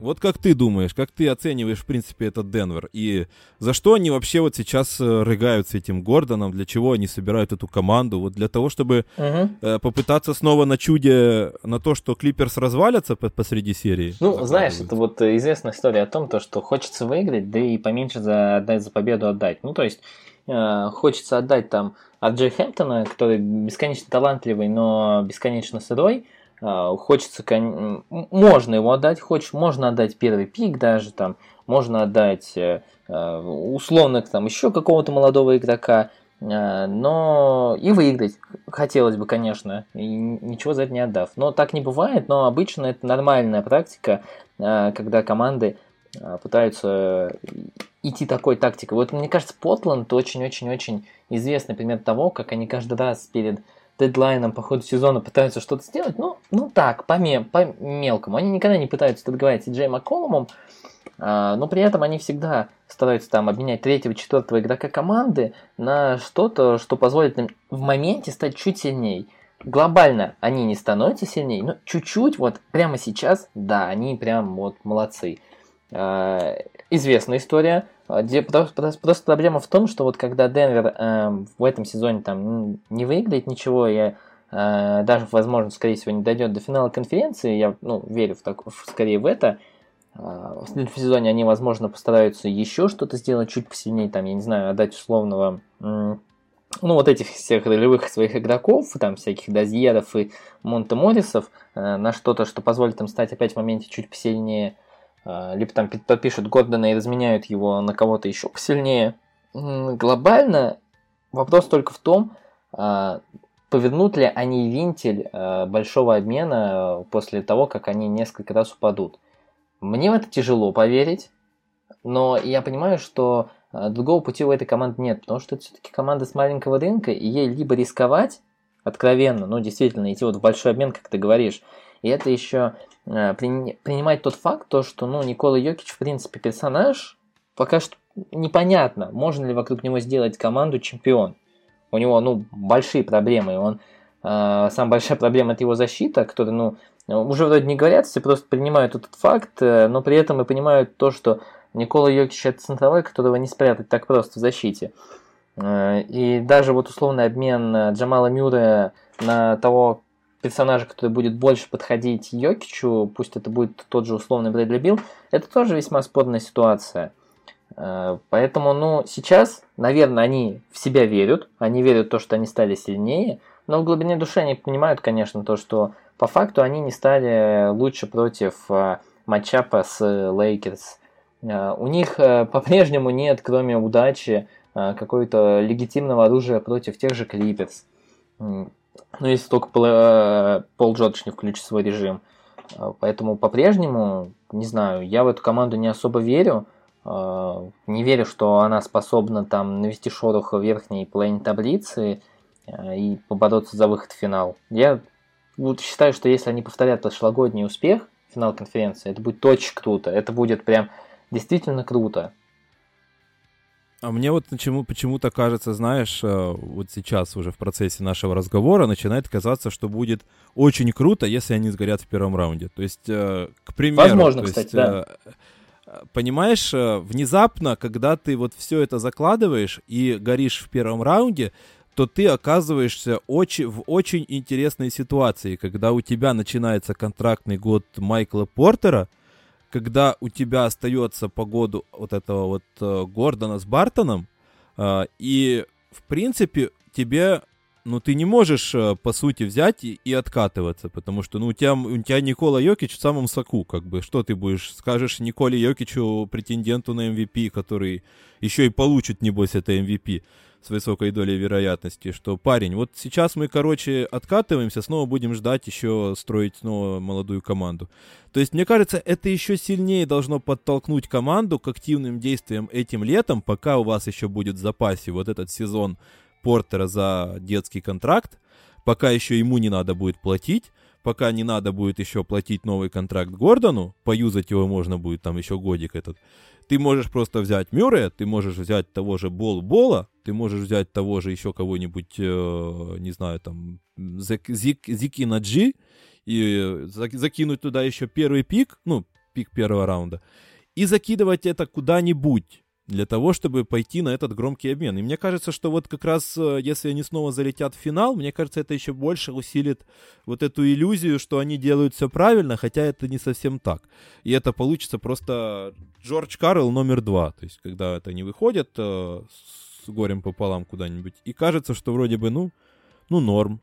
Speaker 1: Вот как ты думаешь, как ты оцениваешь, в принципе, этот Денвер? И за что они вообще вот сейчас э, рыгают с этим Гордоном? Для чего они собирают эту команду? Вот для того, чтобы угу. э, попытаться снова на чуде, на то, что Клиперс развалятся посреди серии?
Speaker 2: Ну, знаешь, это вот известная история о том, то, что хочется выиграть, да и поменьше за, отдать за победу отдать. Ну, то есть, э, хочется отдать там от Джей Хэмптона, который бесконечно талантливый, но бесконечно сырой, хочется, можно его отдать, хочешь, можно отдать первый пик даже, там, можно отдать э, э, условно там еще какого-то молодого игрока, э, но и выиграть хотелось бы, конечно, и ничего за это не отдав. Но так не бывает, но обычно это нормальная практика, когда команды пытаются идти такой тактикой. Вот мне кажется, Потланд очень-очень-очень известный пример того, как они каждый раз перед дедлайном по ходу сезона пытаются что-то сделать, ну, ну так, по, ме по мелкому. Они никогда не пытаются договориться с Джей Макколумом, а, но при этом они всегда стараются там обменять третьего, четвертого игрока команды на что-то, что позволит им в моменте стать чуть сильней. глобально они не становятся сильнее, но чуть-чуть, вот прямо сейчас, да, они прям вот молодцы. Э, известная история. Где, просто, проблема в том, что вот когда Денвер э, в этом сезоне там не выиграет ничего, я э, даже, возможно, скорее всего, не дойдет до финала конференции, я ну, верю в так, скорее в это, э, в следующем сезоне они, возможно, постараются еще что-то сделать чуть посильнее, там, я не знаю, отдать условного ну, вот этих всех ролевых своих игроков, там, всяких Дазьеров и Монте-Моррисов, э, на что-то, что позволит им стать опять в моменте чуть посильнее, э, либо там подпишут Гордона и разменяют его на кого-то еще посильнее. Глобально вопрос только в том, э, повернут ли они винтель большого обмена после того, как они несколько раз упадут. Мне в это тяжело поверить, но я понимаю, что а другого пути у этой команды нет, потому что это все-таки команда с маленького рынка, и ей либо рисковать откровенно, ну, действительно, идти вот в большой обмен, как ты говоришь, и это еще э, принимать тот факт, то, что, ну, Никола Йокич, в принципе, персонаж, пока что непонятно, можно ли вокруг него сделать команду чемпион. У него, ну, большие проблемы, он, э, самая большая проблема это его защита, которая, ну, уже вроде не говорят, все просто принимают этот факт, э, но при этом и понимают то, что Никола Йокич это центровой, которого не спрятать так просто в защите. Э, и даже вот условный обмен э, Джамала Мюра на того персонажа, который будет больше подходить Йокичу, пусть это будет тот же условный Брэдли Билл, это тоже весьма спорная ситуация. Э, поэтому, ну, сейчас, наверное, они в себя верят, они верят в то, что они стали сильнее, но в глубине души они понимают, конечно, то, что по факту они не стали лучше против matchup а с Лейкерс. Э, у них э, по-прежнему нет, кроме удачи, э, какого-то легитимного оружия против тех же Клиперс. Ну, если только Пол Джордж не включит свой режим. Поэтому по-прежнему, не знаю, я в эту команду не особо верю. Не верю, что она способна там навести шорох в верхней половине таблицы и побороться за выход в финал. Я вот считаю, что если они повторят прошлогодний успех, финал конференции, это будет очень круто. Это будет прям действительно круто.
Speaker 1: А мне вот почему, почему-то кажется, знаешь, э, вот сейчас уже в процессе нашего разговора начинает казаться, что будет очень круто, если они сгорят в первом раунде. То есть, э, к примеру...
Speaker 2: Возможно, кстати, есть, да.
Speaker 1: Э, понимаешь, внезапно, когда ты вот все это закладываешь и горишь в первом раунде, то ты оказываешься очень, в очень интересной ситуации, когда у тебя начинается контрактный год Майкла Портера – когда у тебя остается по году вот этого вот э, Гордона с Бартоном, э, и, в принципе, тебе, ну, ты не можешь, э, по сути, взять и, и откатываться, потому что, ну, у тебя, у тебя Никола Йокич в самом соку, как бы, что ты будешь, скажешь Николе Йокичу, претенденту на MVP, который еще и получит, небось, это MVP, с высокой долей вероятности, что парень, вот сейчас мы, короче, откатываемся, снова будем ждать еще строить снова молодую команду. То есть, мне кажется, это еще сильнее должно подтолкнуть команду к активным действиям этим летом, пока у вас еще будет в запасе вот этот сезон Портера за детский контракт, пока еще ему не надо будет платить, пока не надо будет еще платить новый контракт Гордону, поюзать его можно будет там еще годик этот, ты можешь просто взять Мюррея, ты можешь взять того же Бол Бола, ты можешь взять того же еще кого-нибудь, э, не знаю, там, Зик, Зики Наджи, и закинуть туда еще первый пик, ну, пик первого раунда, и закидывать это куда-нибудь для того, чтобы пойти на этот громкий обмен. И мне кажется, что вот как раз, э, если они снова залетят в финал, мне кажется, это еще больше усилит вот эту иллюзию, что они делают все правильно, хотя это не совсем так. И это получится просто Джордж Карл номер два. То есть, когда это не выходит э, с горем пополам куда-нибудь, и кажется, что вроде бы, ну, ну, норм.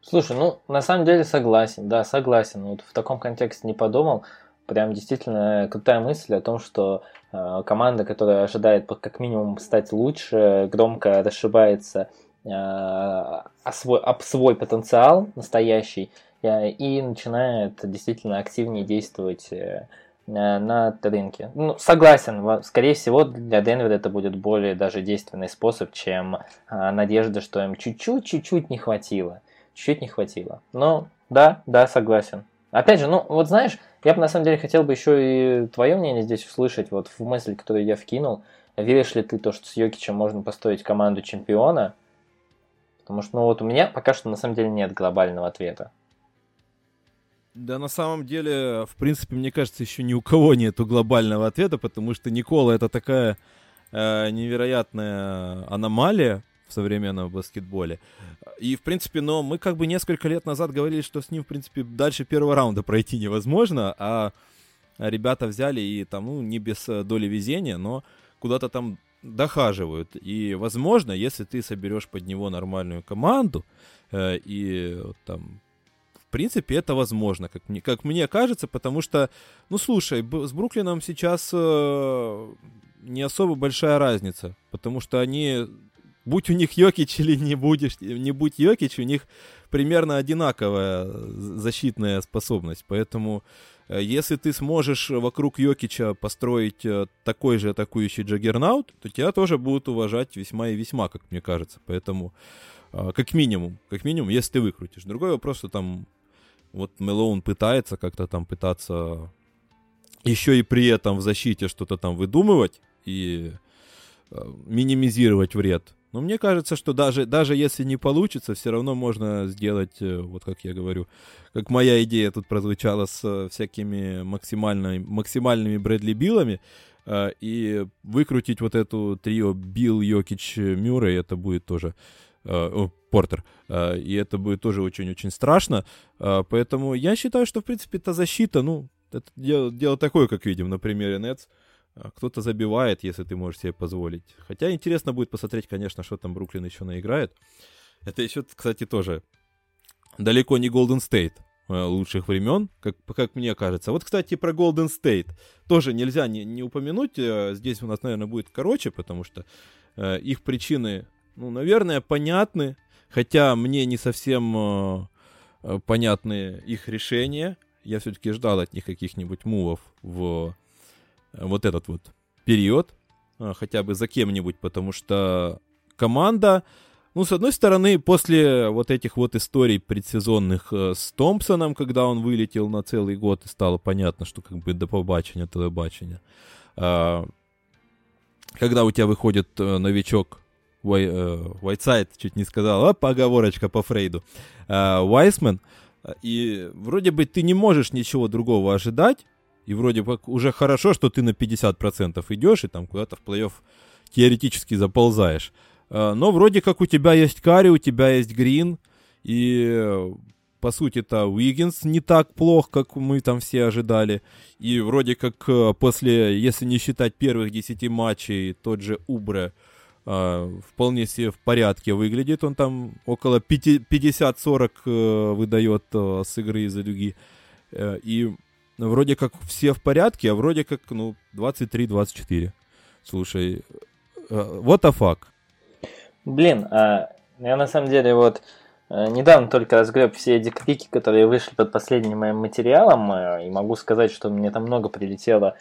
Speaker 2: Слушай, ну, на самом деле согласен, да, согласен. Вот в таком контексте не подумал прям действительно крутая мысль о том, что э, команда, которая ожидает как минимум стать лучше, громко расшибается э, о, свой, об свой потенциал настоящий э, и начинает действительно активнее действовать э, на рынке. Ну, согласен, скорее всего, для Денвера это будет более даже действенный способ, чем э, надежда, что им чуть-чуть, чуть-чуть не хватило. Чуть-чуть не хватило. Но да, да, согласен. Опять же, ну вот знаешь, я бы на самом деле хотел бы еще и твое мнение здесь услышать, вот в мысль, которую я вкинул. Веришь ли ты то, что с Йокичем можно построить команду чемпиона? Потому что, ну вот у меня пока что на самом деле нет глобального ответа.
Speaker 1: Да, на самом деле, в принципе, мне кажется, еще ни у кого нету глобального ответа, потому что Никола это такая э, невероятная аномалия в современном баскетболе. И, в принципе, но мы как бы несколько лет назад говорили, что с ним, в принципе, дальше первого раунда пройти невозможно, а ребята взяли и там, ну, не без э, доли везения, но куда-то там дохаживают. И, возможно, если ты соберешь под него нормальную команду, э, и там, в принципе, это возможно, как мне, как мне кажется, потому что, ну, слушай, с Бруклином сейчас э, не особо большая разница, потому что они, будь у них Йокич [LAUGHS] или не будешь, не будь Йокич, у них примерно одинаковая защитная способность, поэтому Э, если ты сможешь вокруг Йокича построить э, такой же атакующий джаггернаут, то тебя тоже будут уважать весьма и весьма, как мне кажется. Поэтому, э, как минимум, как минимум, если ты выкрутишь. Другой вопрос, что там вот Мелоун пытается как-то там пытаться еще и при этом в защите что-то там выдумывать и минимизировать вред. Но мне кажется, что даже, даже если не получится, все равно можно сделать, э, вот как я говорю, как моя идея тут прозвучала с э, всякими максимально, максимальными Брэдли Биллами, э, и выкрутить вот эту трио Билл, Йокич, Мюррей, это будет тоже... О, Портер. И это будет тоже очень-очень страшно. Поэтому я считаю, что, в принципе, эта защита, ну, это дело, дело такое, как видим на примере Нетс. Кто-то забивает, если ты можешь себе позволить. Хотя интересно будет посмотреть, конечно, что там Бруклин еще наиграет. Это еще, кстати, тоже далеко не Golden State э, лучших времен, как, как мне кажется. Вот, кстати, про Golden State тоже нельзя не, не упомянуть. Э, здесь у нас, наверное, будет короче, потому что э, их причины, ну, наверное, понятны. Хотя мне не совсем э, э понятны их решения. Я все-таки ждал от них каких-нибудь мувов в вот этот вот период, а, хотя бы за кем-нибудь, потому что команда, ну, с одной стороны, после вот этих вот историй предсезонных э, с Томпсоном, когда он вылетел на целый год, и стало понятно, что как бы до побачення, телебачення, а, когда у тебя выходит э, новичок Уайтсайд, э, чуть не сказал, а поговорочка по Фрейду, Вайсмен, и вроде бы ты не можешь ничего другого ожидать, и вроде как уже хорошо, что ты на 50% идешь и там куда-то в плей-офф теоретически заползаешь. А, но вроде как у тебя есть Карри, у тебя есть Грин, и по сути-то Уиггинс не так плох, как мы там все ожидали. И вроде как э, после, если не считать первых 10 матчей, тот же Убре э, вполне себе в порядке выглядит. Он там около 50-40 э, выдает с игры из-за дуги. И вроде как все в порядке, а вроде как, ну, 23-24. Слушай, вот а фак.
Speaker 2: Блин, а, я на самом деле вот э, недавно только разгреб все дикпики, которые вышли под последним моим материалом, э, и могу сказать, что мне там много прилетело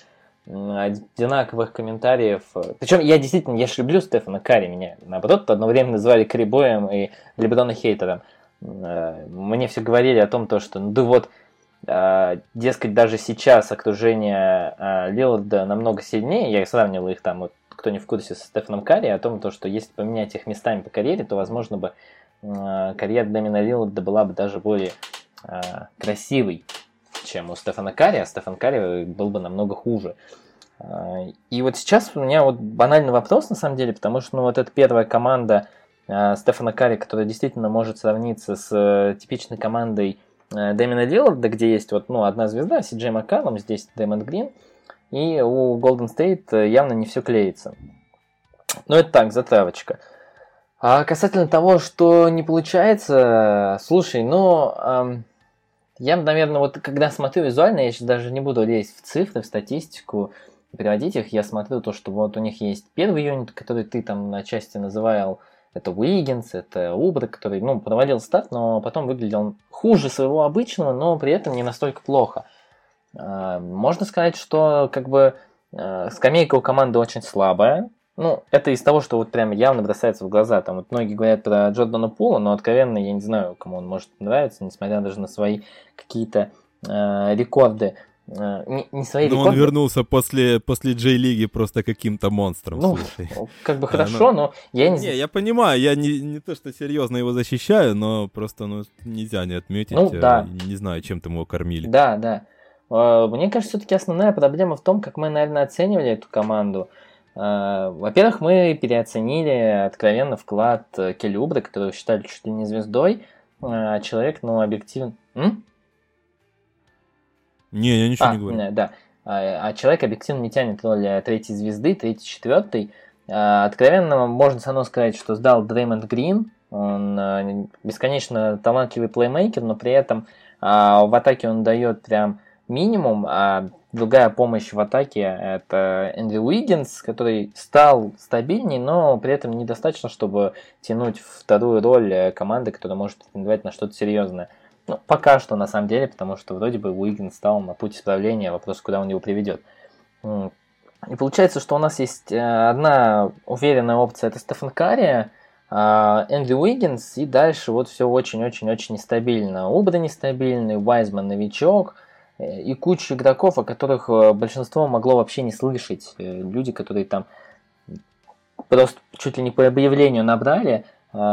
Speaker 2: одинаковых комментариев. Причем я действительно, я ж люблю Стефана Карри, меня наоборот одно время называли Крибоем и Лебедона хейтером. Э, мне все говорили о том, то, что ну да вот, дескать, даже сейчас окружение а, Лиларда намного сильнее. Я сравнивал их там, вот, кто не в курсе, со Стефаном Карри, о том, то, что если поменять их местами по карьере, то, возможно, бы а, карьера Дэмина Лиларда была бы даже более красивой, чем у Стефана Карри, а Стефан Карри был бы намного хуже. И вот сейчас у меня вот банальный вопрос, на самом деле, потому что ну, вот эта первая команда Стефана Карри, которая действительно может сравниться с э, типичной командой Э, Дэмина Лилларда, где есть вот, ну, одна звезда, Си Джей Маккаллум, здесь Дэмон Грин, и у Golden State э, явно не все клеится. Ну, это так, затравочка. А касательно того, что не получается, слушай, ну, эм, я, наверное, вот когда смотрю визуально, я сейчас даже не буду лезть в цифры, в статистику, переводить их, я смотрю то, что вот у них есть первый юнит, который ты там на части называл это Уиггинс, это Убра, который, ну, проводил старт, но потом выглядел хуже своего обычного, но при этом не настолько плохо. А, можно сказать, что как бы а, скамейка у команды очень слабая. Ну, это из того, что вот прям явно бросается в глаза. Там вот многие говорят про Джордана Пула, но откровенно я не знаю, кому он может нравиться, несмотря даже на свои какие-то э, рекорды. Э, не, не свои
Speaker 1: Но рекорды. он вернулся после, после Джей-лиги просто каким-то монстром,
Speaker 2: ну,
Speaker 1: слушай.
Speaker 2: как бы хорошо, а, но... но я не...
Speaker 1: Не, я понимаю, я не, не то, что серьезно его защищаю, но просто ну, нельзя не отметить.
Speaker 2: Ну,
Speaker 1: э,
Speaker 2: да.
Speaker 1: Не знаю, чем там его кормили.
Speaker 2: Да, да. Э, мне кажется, все-таки основная проблема в том, как мы, наверное, оценивали эту команду. Во-первых, мы переоценили откровенно вклад Келли Убра, которого считали чуть ли не звездой, а человек, ну, объективно... М?
Speaker 1: Не, я ничего
Speaker 2: а,
Speaker 1: не говорю.
Speaker 2: Да, а, а человек объективно не тянет роль третьей звезды, третьей, четвертой. А, откровенно можно со мной сказать, что сдал Дреймонд Грин. Он а, бесконечно талантливый плеймейкер, но при этом а, в атаке он дает прям минимум, а другая помощь в атаке это Эндрю Уиггинс, который стал стабильней, но при этом недостаточно, чтобы тянуть вторую роль э, команды, которая может претендовать на что-то серьезное. Ну, пока что, на самом деле, потому что вроде бы Уиггин стал на путь исправления, вопрос, куда он его приведет. И получается, что у нас есть э, одна уверенная опция, это Стефан Карри, а, Эндрю Уиггинс, и дальше вот все очень-очень-очень нестабильно. Убра нестабильный, Вайзман новичок, э, и куча игроков, о которых э, большинство могло вообще не слышать. Люди, которые там просто чуть ли не по объявлению набрали,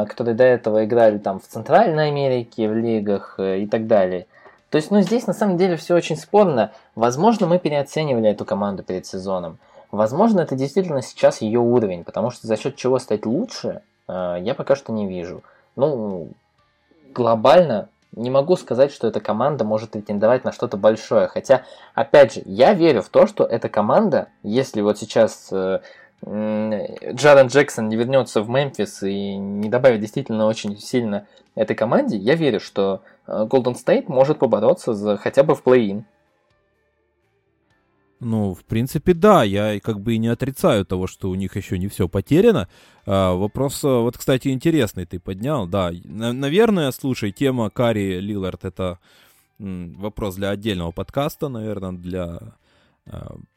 Speaker 2: которые до этого играли там в Центральной Америке, в лигах э, и так далее. То есть, ну, здесь на самом деле все очень спорно. Возможно, мы переоценивали эту команду перед сезоном. Возможно, это действительно сейчас ее уровень, потому что за счет чего стать лучше, э, я пока что не вижу. Ну, глобально не могу сказать, что эта команда может претендовать на что-то большое. Хотя, опять же, я верю в то, что эта команда, если вот сейчас э, Джарен Джексон не вернется в Мемфис и не добавит действительно очень сильно этой команде, я верю, что Golden э, State может побороться за хотя бы в плей-ин.
Speaker 1: Ну, в принципе, да, я как бы и не отрицаю того, что у них еще не все потеряно. А, вопрос, э, вот, кстати, интересный ты поднял, да. наверное, слушай, тема Карри Лилард это вопрос для отдельного подкаста, наверное, для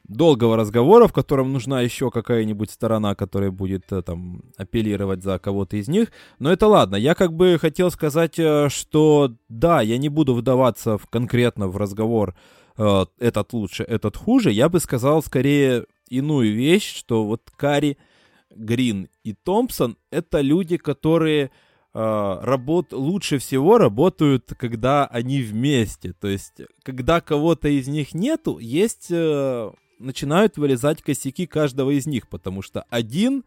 Speaker 1: долгого разговора, в котором нужна еще какая-нибудь сторона, которая будет э, там апеллировать за кого-то из них. Но это ладно. Я как бы хотел сказать, э, что да, я не буду вдаваться в, конкретно в разговор этот лучше, этот хуже. Я бы сказал скорее иную вещь, что вот Кари, Грин и Томпсон это люди, которые работ, лучше всего работают, когда они вместе. То есть, когда кого-то из них нету, есть э, начинают вылезать косяки каждого из них, потому что один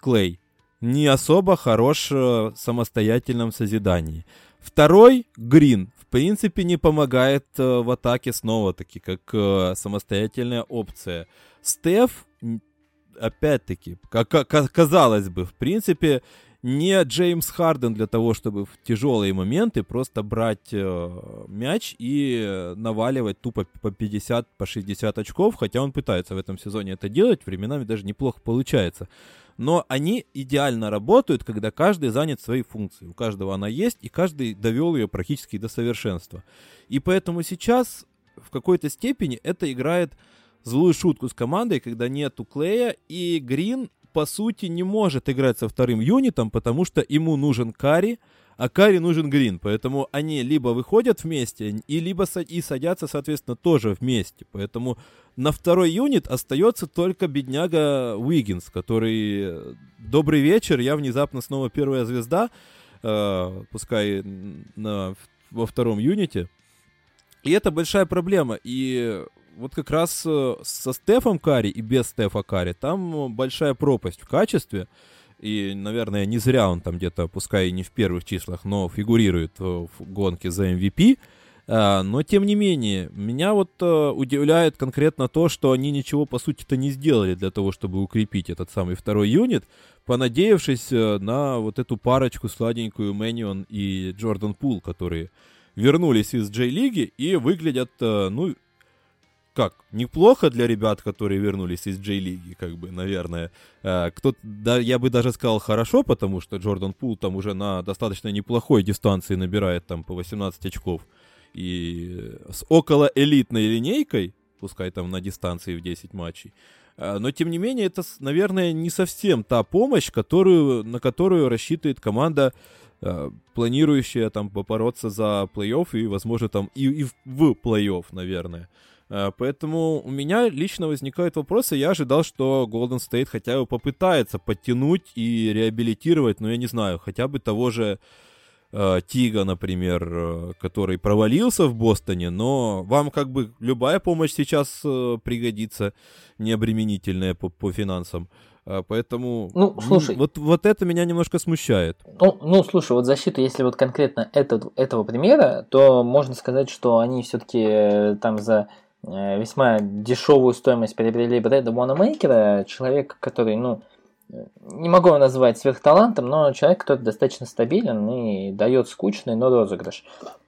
Speaker 1: Клей не особо хорош э, в самостоятельном созидании. Второй Грин в принципе не помогает э, в атаке снова-таки, как самостоятельная опция. Стеф опять-таки, как, казалось бы, в принципе, не Джеймс Харден для того, чтобы в тяжелые моменты просто брать э, мяч и наваливать тупо по 50, по 60 очков, хотя он пытается в этом сезоне это делать, временами даже неплохо получается. Но они идеально работают, когда каждый занят своей функцией. У каждого она есть, и каждый довел ее практически до совершенства. И поэтому сейчас в какой-то степени это играет злую шутку с командой, когда нету Клея, и Грин по сути, не может играть со вторым юнитом, потому что ему нужен Кари, а Кари нужен Грин. Поэтому они либо выходят вместе, и либо и садятся, соответственно, тоже вместе. Поэтому на второй юнит остается только бедняга Уиггинс, который «Добрый вечер, я внезапно снова первая звезда», э, пускай на, во втором юните. И это большая проблема. И вот как раз э, со Стефом Карри и без Стефа Карри там большая пропасть в качестве. И, наверное, не зря он там где-то, пускай и не в первых числах, но фигурирует в гонке за MVP. А, но, тем не менее, меня вот э, удивляет конкретно то, что они ничего, по сути-то, не сделали для того, чтобы укрепить этот самый второй юнит, понадеявшись э, на вот эту парочку сладенькую Мэнион и Джордан Пул, которые вернулись из Джей-лиги и выглядят, ну, как, неплохо для ребят, которые вернулись из Джей-лиги, как бы, наверное. Э, кто да, я бы даже сказал хорошо, потому что Джордан Пул там уже на достаточно неплохой дистанции набирает там по 18 очков. И с около элитной линейкой, пускай там на дистанции в 10 матчей, э, но тем не менее это, наверное, не совсем та помощь, которую, на которую рассчитывает команда, э, планирующая там побороться за плей-офф и, возможно, там и, и в плей-офф, наверное. Э, поэтому у меня лично возникают вопросы. Я ожидал, что Golden State хотя бы попытается подтянуть и реабилитировать, ну, я не знаю, хотя бы того же э, Тига, например, э, который провалился в Бостоне, но вам как бы любая помощь сейчас пригодится, необременительная по, по финансам. Поэтому
Speaker 2: ну, слушай,
Speaker 1: вот, вот это меня немножко смущает.
Speaker 2: Ну, ну, слушай, вот защита, если вот конкретно этот, этого примера, то можно сказать, что они все-таки там за весьма дешевую стоимость приобрели Брэда Wanamaker, человек, который, ну, не могу его назвать сверхталантом, но человек, который достаточно стабилен и дает скучный, но розыгрыш.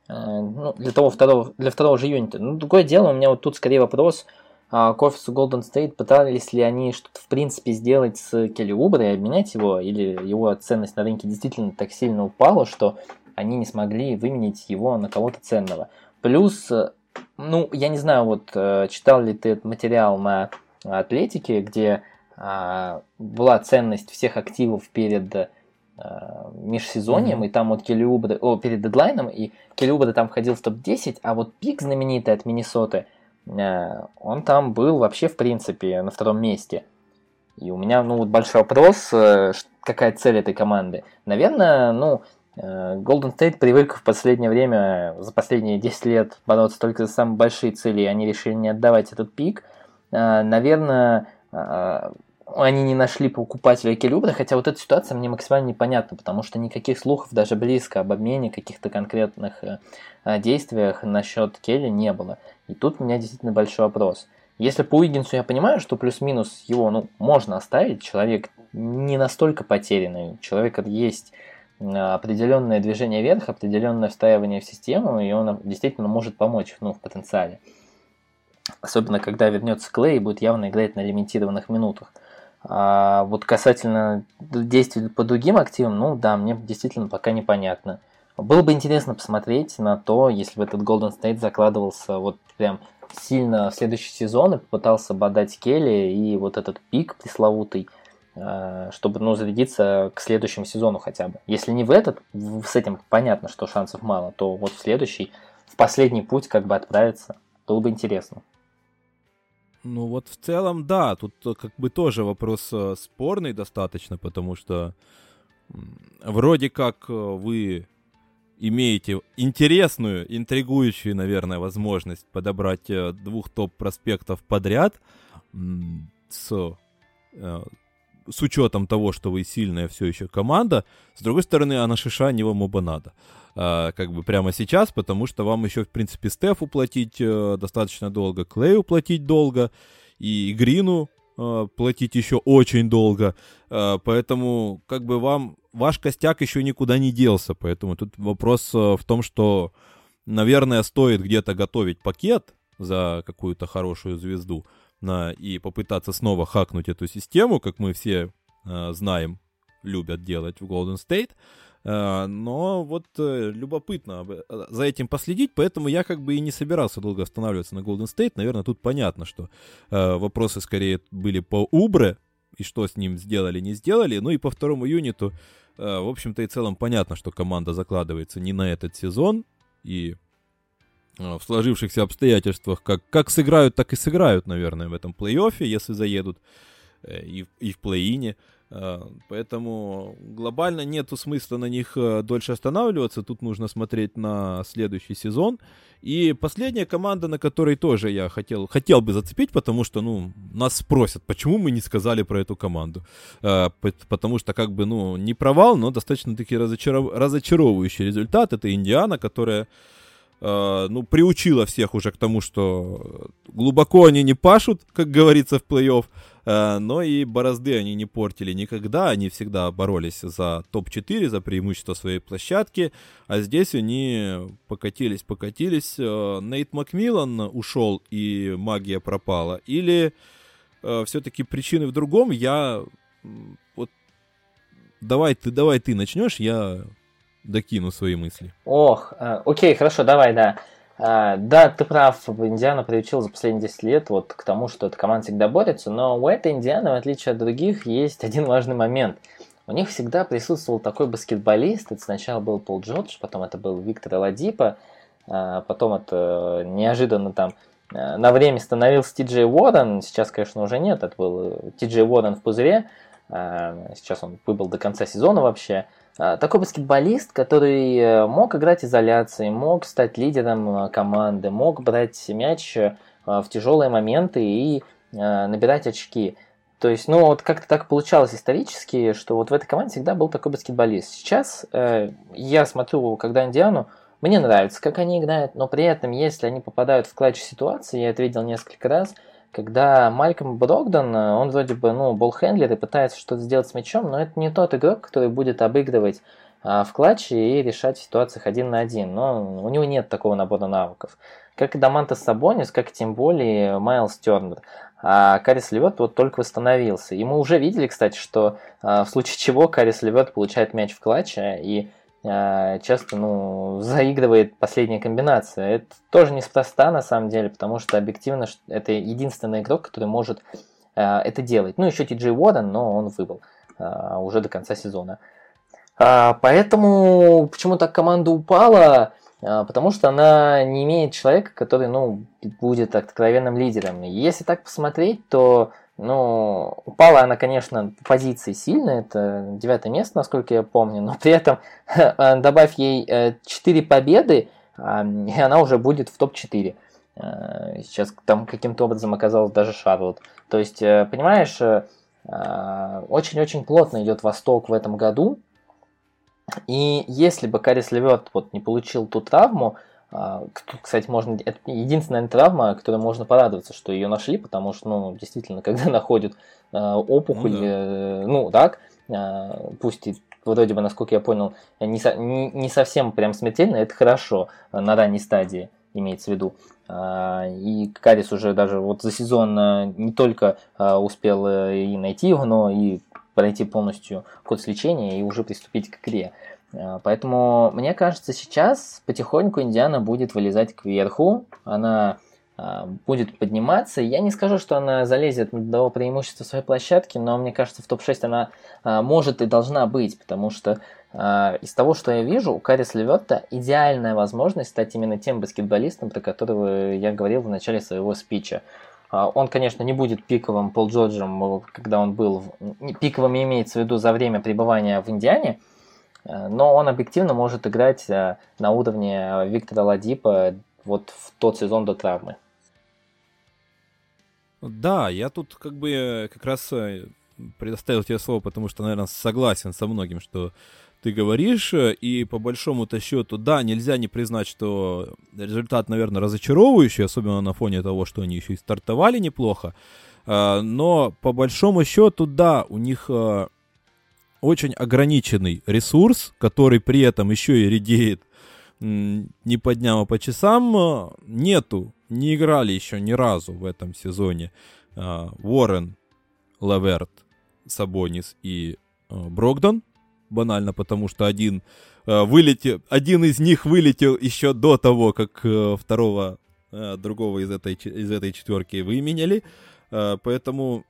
Speaker 2: Э, ну, для, того второго, для второго же юнита. Ну, другое дело, у меня вот тут скорее вопрос а, к офису Golden State, пытались ли они что-то в принципе сделать с Келли Убре, обменять его, или его ценность на рынке действительно так сильно упала, что они не смогли выменить его на кого-то ценного. Плюс ну, я не знаю, вот э, читал ли ты этот материал на Атлетике, где а, была ценность всех активов перед э, межсезоньем, mm-hmm. и там вот Келлиубре, о, перед дедлайном, и Келлиубре там входил в топ-10, а вот пик знаменитый от Миннесоты, э, он там был вообще, в принципе, на втором месте. И у меня, ну, вот большой вопрос, какая цель этой команды. Наверное, ну, Golden State привык в последнее время, за последние 10 лет бороться только за самые большие цели, и они решили не отдавать этот пик. Э, наверное, э, они не нашли покупателя Келюбра, хотя вот эта ситуация мне максимально непонятна, потому что никаких слухов даже близко об обмене каких-то конкретных действиях насчет Келли не было. И тут у меня действительно большой вопрос. Если по Уиггинсу я понимаю, что плюс-минус его ну, можно оставить, человек не настолько потерянный, у человека есть определенное движение вверх, определенное встраивание в систему, и он действительно может помочь ну, в потенциале. Особенно, когда вернется Клей и будет явно играть на лимитированных минутах. А вот касательно действий по другим активам, ну да, мне действительно пока непонятно. Было бы интересно посмотреть на то, если бы этот Golden State закладывался вот прям сильно в следующий сезон и попытался бодать Келли и вот этот пик пресловутый – чтобы ну, зарядиться к следующему сезону хотя бы. Если не в этот, с этим понятно, что шансов мало, то вот в следующий, в последний путь как бы отправиться, было бы интересно.
Speaker 1: Ну вот в целом, да, тут э, как бы тоже вопрос э, спорный достаточно, потому что вроде как вы имеете интересную, интригующую, наверное, возможность подобрать двух топ-проспектов подряд с с учетом того, что вы сильная все еще команда, с другой стороны, а на Шиша не вам оба надо. А, как бы прямо сейчас, потому что вам еще, в принципе, Стефу платить э, достаточно долго, Клею платить долго, и Грину э, платить еще очень долго. Э, поэтому, как бы вам, ваш костяк еще никуда не делся. Поэтому тут вопрос э, в том, что, наверное, стоит где-то готовить пакет за какую-то хорошую звезду, и попытаться снова хакнуть эту систему, как мы все э, знаем, любят делать в Golden State. Э, но вот э, любопытно э, за этим последить, поэтому я как бы и не собирался долго останавливаться на Golden State. Наверное, тут понятно, что э, вопросы скорее были по Убре, и что с ним сделали, не сделали. Ну и по второму юниту, в общем-то и целом понятно, что команда закладывается не на этот сезон, и в сложившихся обстоятельствах, как, как сыграют, так и сыграют, наверное, в этом плей-оффе, если заедут, э, и, и в плей-ине. Э, поэтому глобально нету смысла на них дольше останавливаться. Тут нужно смотреть на следующий сезон. И последняя команда, на которой тоже я хотел, хотел бы зацепить, потому что, ну, нас спросят, почему мы не сказали про эту команду. Потому что, как бы, ну, не провал, но достаточно-таки разочаров... разочаровывающий результат. Это Индиана, которая э, ну, приучила всех уже к тому, что глубоко они не пашут, как говорится в плей-офф, э, но и борозды они не портили никогда, они всегда боролись за топ-4, за преимущество своей площадки, а здесь они покатились, покатились. Э, Нейт Макмиллан ушел и магия пропала, или все-таки причины в другом, я вот давай ты, давай ты начнешь, я докину свои мысли.
Speaker 2: Ох, э, окей, хорошо, давай, да. Э, да, ты прав, Индиана приучил за последние 10 лет вот к тому, что эта команда всегда борется, но у этой Индианы, в отличие от других, есть один важный момент. У них всегда присутствовал такой баскетболист, это сначала был Пол Джордж, потом это был Виктор Ладипа, э, потом это неожиданно там на время становился Ти Джей Уоррен, сейчас, конечно, уже нет, это был Ти Джей Уоррен в пузыре, сейчас он выбыл до конца сезона вообще, такой баскетболист, который мог играть изоляции, мог стать лидером команды, мог брать мяч в тяжелые моменты и набирать очки. То есть, ну, вот как-то так получалось исторически, что вот в этой команде всегда был такой баскетболист. Сейчас э, я смотрю, когда Индиану, мне нравится, как они играют, но при этом, если они попадают в клатч ситуации, я это видел несколько раз, когда Мальком Брогдон, он вроде бы, ну, болхендлер и пытается что-то сделать с мячом, но это не тот игрок, который будет обыгрывать а, в клатче и решать в ситуациях один на один. Но у него нет такого набора навыков. Как и Дамантес Сабонис, как и тем более Майлз Тернер. А Карис Левет вот только восстановился. И мы уже видели, кстати, что а, в случае чего Карис Левет получает мяч в клатче и часто ну, заигрывает последняя комбинация. Это тоже неспроста на самом деле, потому что объективно это единственный игрок, который может а, это делать. Ну, еще Ти Джей Уоррен, но он выбыл уже до конца сезона. Поэтому почему так команда упала? А, потому что она не имеет человека, который, ну, будет откровенным лидером. Если так посмотреть, то, ну, упала она, конечно, по позиции сильно, это девятое место, насколько я помню, но при этом [LAUGHS] добавь ей 4 э, победы, а, [LAUGHS] и она уже будет в топ-4. А, сейчас там каким-то образом оказалась даже Шарлот. То есть, э, понимаешь, э, очень-очень плотно идет Восток в этом году, и если бы Карис Левет вот не получил ту травму, а, кстати, можно, это единственная травма, которой можно порадоваться, что ее нашли, потому что, ну, действительно, [LAUGHS] когда находят а, опухоль, ну, да. Э, ну так, а, пусть и вроде бы, насколько я понял, не, не, не совсем прям смертельно, это хорошо на ранней стадии, имеется в виду. И Карис уже даже вот за сезон не только успел э, и найти его, но и пройти полностью курс лечения и уже приступить к игре. А, поэтому, мне кажется, сейчас потихоньку Индиана будет вылезать кверху, она а, будет подниматься. Я не скажу, что она залезет до преимущества своей площадки, но мне кажется, в топ-6 она а, может и должна быть, потому что из того, что я вижу, у Карис Леветта идеальная возможность стать именно тем баскетболистом, про которого я говорил в начале своего спича. Он, конечно, не будет пиковым Пол Джорджем, когда он был... Пиковым имеется в виду за время пребывания в Индиане, но он объективно может играть э, на уровне Виктора Ладипа вот в тот сезон до травмы.
Speaker 1: Да, я тут как бы э, как раз предоставил тебе слово, потому что, наверное, согласен со многим, что ты говоришь, э, и по большому-то счету, да, нельзя не признать, что результат, наверное, разочаровывающий, особенно на фоне того, что они еще и стартовали неплохо, э, но по большому счету, да, у них э, очень ограниченный ресурс, который при этом еще и редеет не по дням, а по часам, нету, не играли еще ни разу в этом сезоне Уоррен, Лаверт, Сабонис и Брогдон, банально, потому что один э, вылетел, один из них вылетел еще до того, как э, второго э, другого из этой, из этой четверки выменяли. Э, поэтому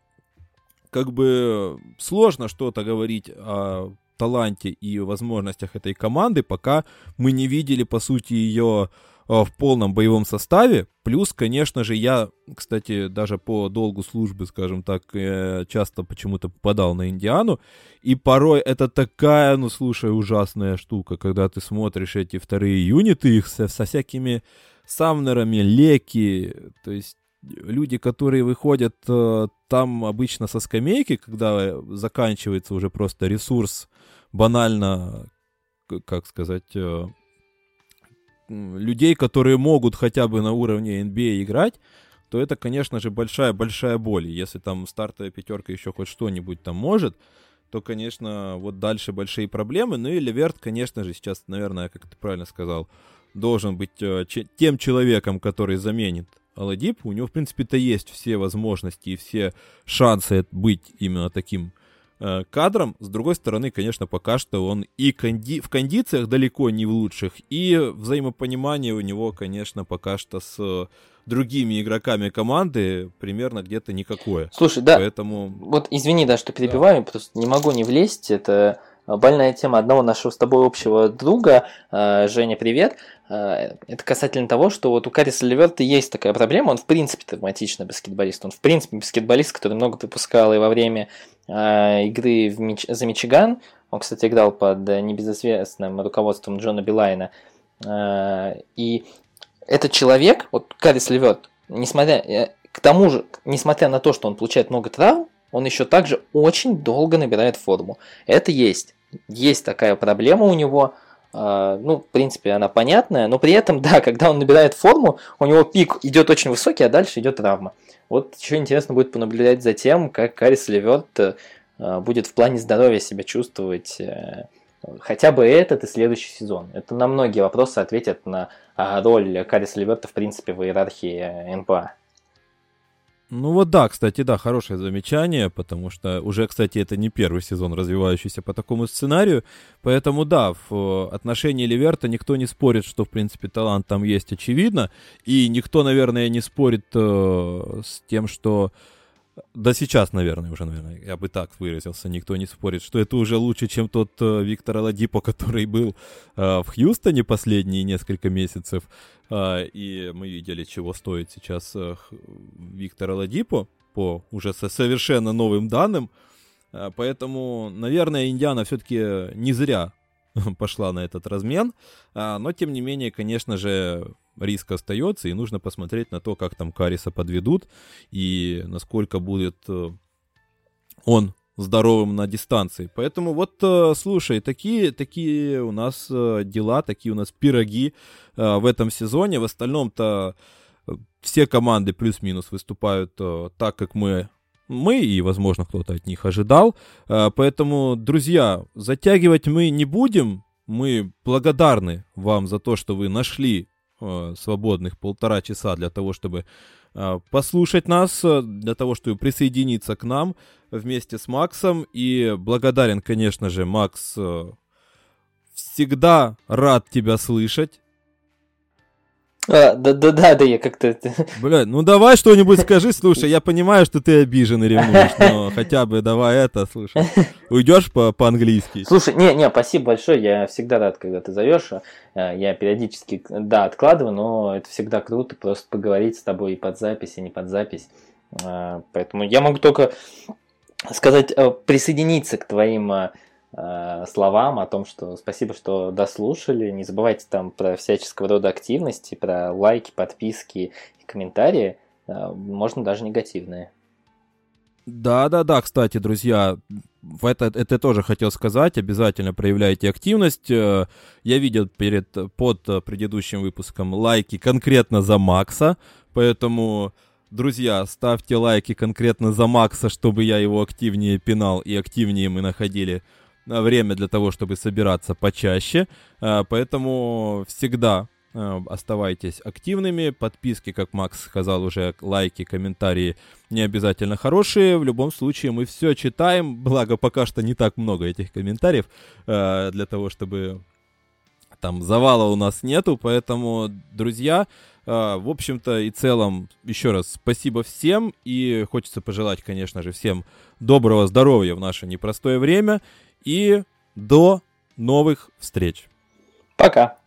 Speaker 1: как бы сложно что-то говорить о таланте и возможностях этой команды, пока мы не видели, по сути, ее а, в полном боевом составе. Плюс, конечно же, я, кстати, даже по долгу службы, скажем так, э, часто почему-то попадал на Индиану. И порой это такая, ну, слушай, ужасная штука, когда ты смотришь эти вторые юниты, их со, со всякими самнерами, леки, то есть люди, которые выходят э, там обычно со скамейки, когда заканчивается уже просто ресурс банально, как сказать, э, людей, которые могут хотя бы на уровне NBA играть, то это, конечно же, большая-большая боль. Если там стартовая пятерка еще хоть что-нибудь там может, то, конечно, вот дальше большие проблемы. Ну и Леверт, конечно же, сейчас, наверное, как ты правильно сказал, должен быть э, тем человеком, который заменит Аладип. У него, в принципе-то, есть все возможности и все шансы быть именно таким Э, кадром. С другой стороны, конечно, пока что он и конди... в кондициях далеко не в лучших, и взаимопонимание у него, конечно, пока что с другими игроками команды примерно где-то никакое.
Speaker 2: Слушай, да, Поэтому... вот извини, да, что перебиваю, да. просто не могу не влезть, это больная тема одного нашего с тобой общего друга, э, Женя, привет, э, это касательно того, что вот у Кариса Леверта есть такая проблема, он в принципе травматичный баскетболист, он в принципе баскетболист, который много пропускал и во время э, игры в Мич... за Мичиган, он, кстати, играл под небезызвестным руководством Джона Билайна, и этот человек, вот Карис Леверт, несмотря, к тому же, несмотря на то, что он получает много травм, он еще также очень долго набирает форму. Это есть. Есть такая проблема у него. А, ну, в принципе, она понятная, но при этом, [LAUGHS] да, когда он набирает форму, у него пик идет очень высокий, а дальше идет травма. Вот еще интересно будет понаблюдать за тем, как Карис Леверт э, будет в плане здоровья себя чувствовать э, хотя бы этот и следующий сезон. Это на многие вопросы ответит на а, роль Кариса Леверта, в принципе, в иерархии НПА.
Speaker 1: Ну вот да, кстати, да, хорошее замечание, потому что уже, кстати, это не первый сезон, развивающийся по такому сценарию. Поэтому да, в отношении Ливерта никто не спорит, что, в принципе, талант там есть, очевидно. И никто, наверное, не спорит э, с тем, что да сейчас, наверное, уже, наверное, я бы так выразился, никто не спорит, что это уже лучше, чем тот э, Виктор Аладипо, [LAUGHS] который был э, в Хьюстоне последние несколько месяцев. Э, и мы видели, чего стоит сейчас э, Виктор Аладипо по уже со совершенно новым данным. Э, поэтому, наверное, Индиана все-таки не зря [LAUGHS] пошла на этот размен. Э, но, тем не менее, конечно же, риск остается, и нужно посмотреть на то, как там Кариса подведут, и насколько будет э, он здоровым на дистанции. Поэтому вот, э, слушай, такие, такие у нас э, дела, такие у нас пироги в этом сезоне. В остальном-то все команды плюс-минус выступают так, как мы мы и, возможно, кто-то от них ожидал. Поэтому, друзья, затягивать мы не будем. Мы благодарны вам за то, что вы нашли свободных полтора часа для того, чтобы э, послушать нас, э, для того, чтобы присоединиться к нам вместе с Максом. И благодарен, конечно же, Макс. Всегда рад тебя слышать.
Speaker 2: А, да, да, да, да, я как-то... [LAUGHS]
Speaker 1: Блядь, ну давай что-нибудь скажи, слушай, я понимаю, что ты обижен и ревнуешь, но [LAUGHS] хотя бы давай это, слушай. Уйдешь по- по-английски?
Speaker 2: Слушай, не, не, спасибо большое, я всегда рад, когда ты зовешь. Э, я периодически, да, откладываю, но это всегда круто просто поговорить с тобой и под запись, и не под запись. Э, поэтому я могу только сказать, э, присоединиться к твоим словам о том, что спасибо, что дослушали. Не забывайте там про всяческого рода активности, про лайки, подписки и комментарии. Э, можно даже негативные.
Speaker 1: Да, да, да, кстати, друзья, это, это тоже хотел сказать, обязательно проявляйте активность. Э, я видел перед, под предыдущим выпуском лайки конкретно за Макса, поэтому, друзья, ставьте лайки конкретно за Макса, чтобы я его активнее пинал и активнее мы находили время для того, чтобы собираться почаще. А, поэтому всегда а, оставайтесь активными. Подписки, как Макс сказал уже, лайки, комментарии не обязательно хорошие. В любом случае мы все читаем. Благо пока что не так много этих комментариев а, для того, чтобы там завала у нас нету. Поэтому, друзья, в общем-то и целом, еще раз спасибо всем. И хочется пожелать, конечно же, всем доброго здоровья в наше непростое время. И до новых встреч.
Speaker 2: Пока.